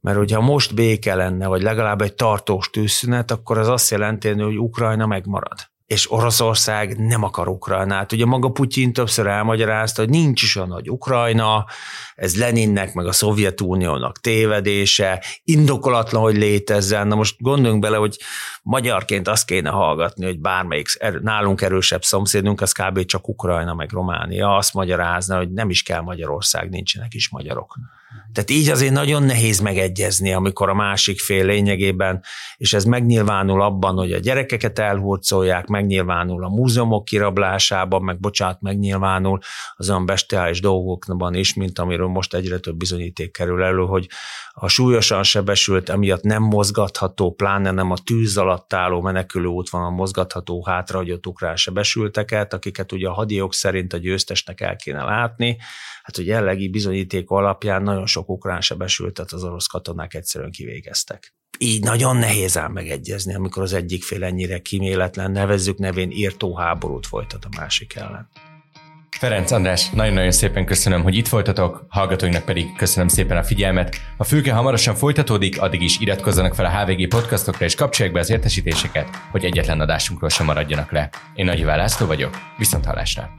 Mert hogyha most béke lenne, vagy legalább egy tartós tűzszünet, akkor az azt jelenti, hogy Ukrajna megmarad és Oroszország nem akar Ukrajnát. Ugye maga Putyin többször elmagyarázta, hogy nincs is olyan nagy Ukrajna, ez Leninnek meg a Szovjetuniónak tévedése, indokolatlan, hogy létezzen. Na most gondoljunk bele, hogy magyarként azt kéne hallgatni, hogy bármelyik nálunk erősebb szomszédunk, az kb. csak Ukrajna meg Románia, azt magyarázna, hogy nem is kell Magyarország, nincsenek is magyarok. Tehát így azért nagyon nehéz megegyezni, amikor a másik fél lényegében, és ez megnyilvánul abban, hogy a gyerekeket elhurcolják, megnyilvánul a múzeumok kirablásában, meg bocsánat, megnyilvánul az olyan bestiális dolgokban is, mint amiről most egyre több bizonyíték kerül elő, hogy a súlyosan sebesült, emiatt nem mozgatható, pláne nem a tűz alatt álló menekülő útvonal mozgatható hátrahagyott ukrán sebesülteket, akiket ugye a hadiok szerint a győztesnek el kéne látni. Hát ugye jellegi bizonyíték alapján nagyon sok ukrán sebesültet az orosz katonák egyszerűen kivégeztek így nagyon nehéz ám megegyezni, amikor az egyik fél ennyire kiméletlen, nevezzük nevén írtó háborút folytat a másik ellen. Ferenc András, nagyon-nagyon szépen köszönöm, hogy itt voltatok, hallgatóinknak pedig köszönöm szépen a figyelmet. A fülke hamarosan folytatódik, addig is iratkozzanak fel a HVG podcastokra és kapcsolják be az értesítéseket, hogy egyetlen adásunkról sem maradjanak le. Én Nagy László vagyok, viszont hallásra!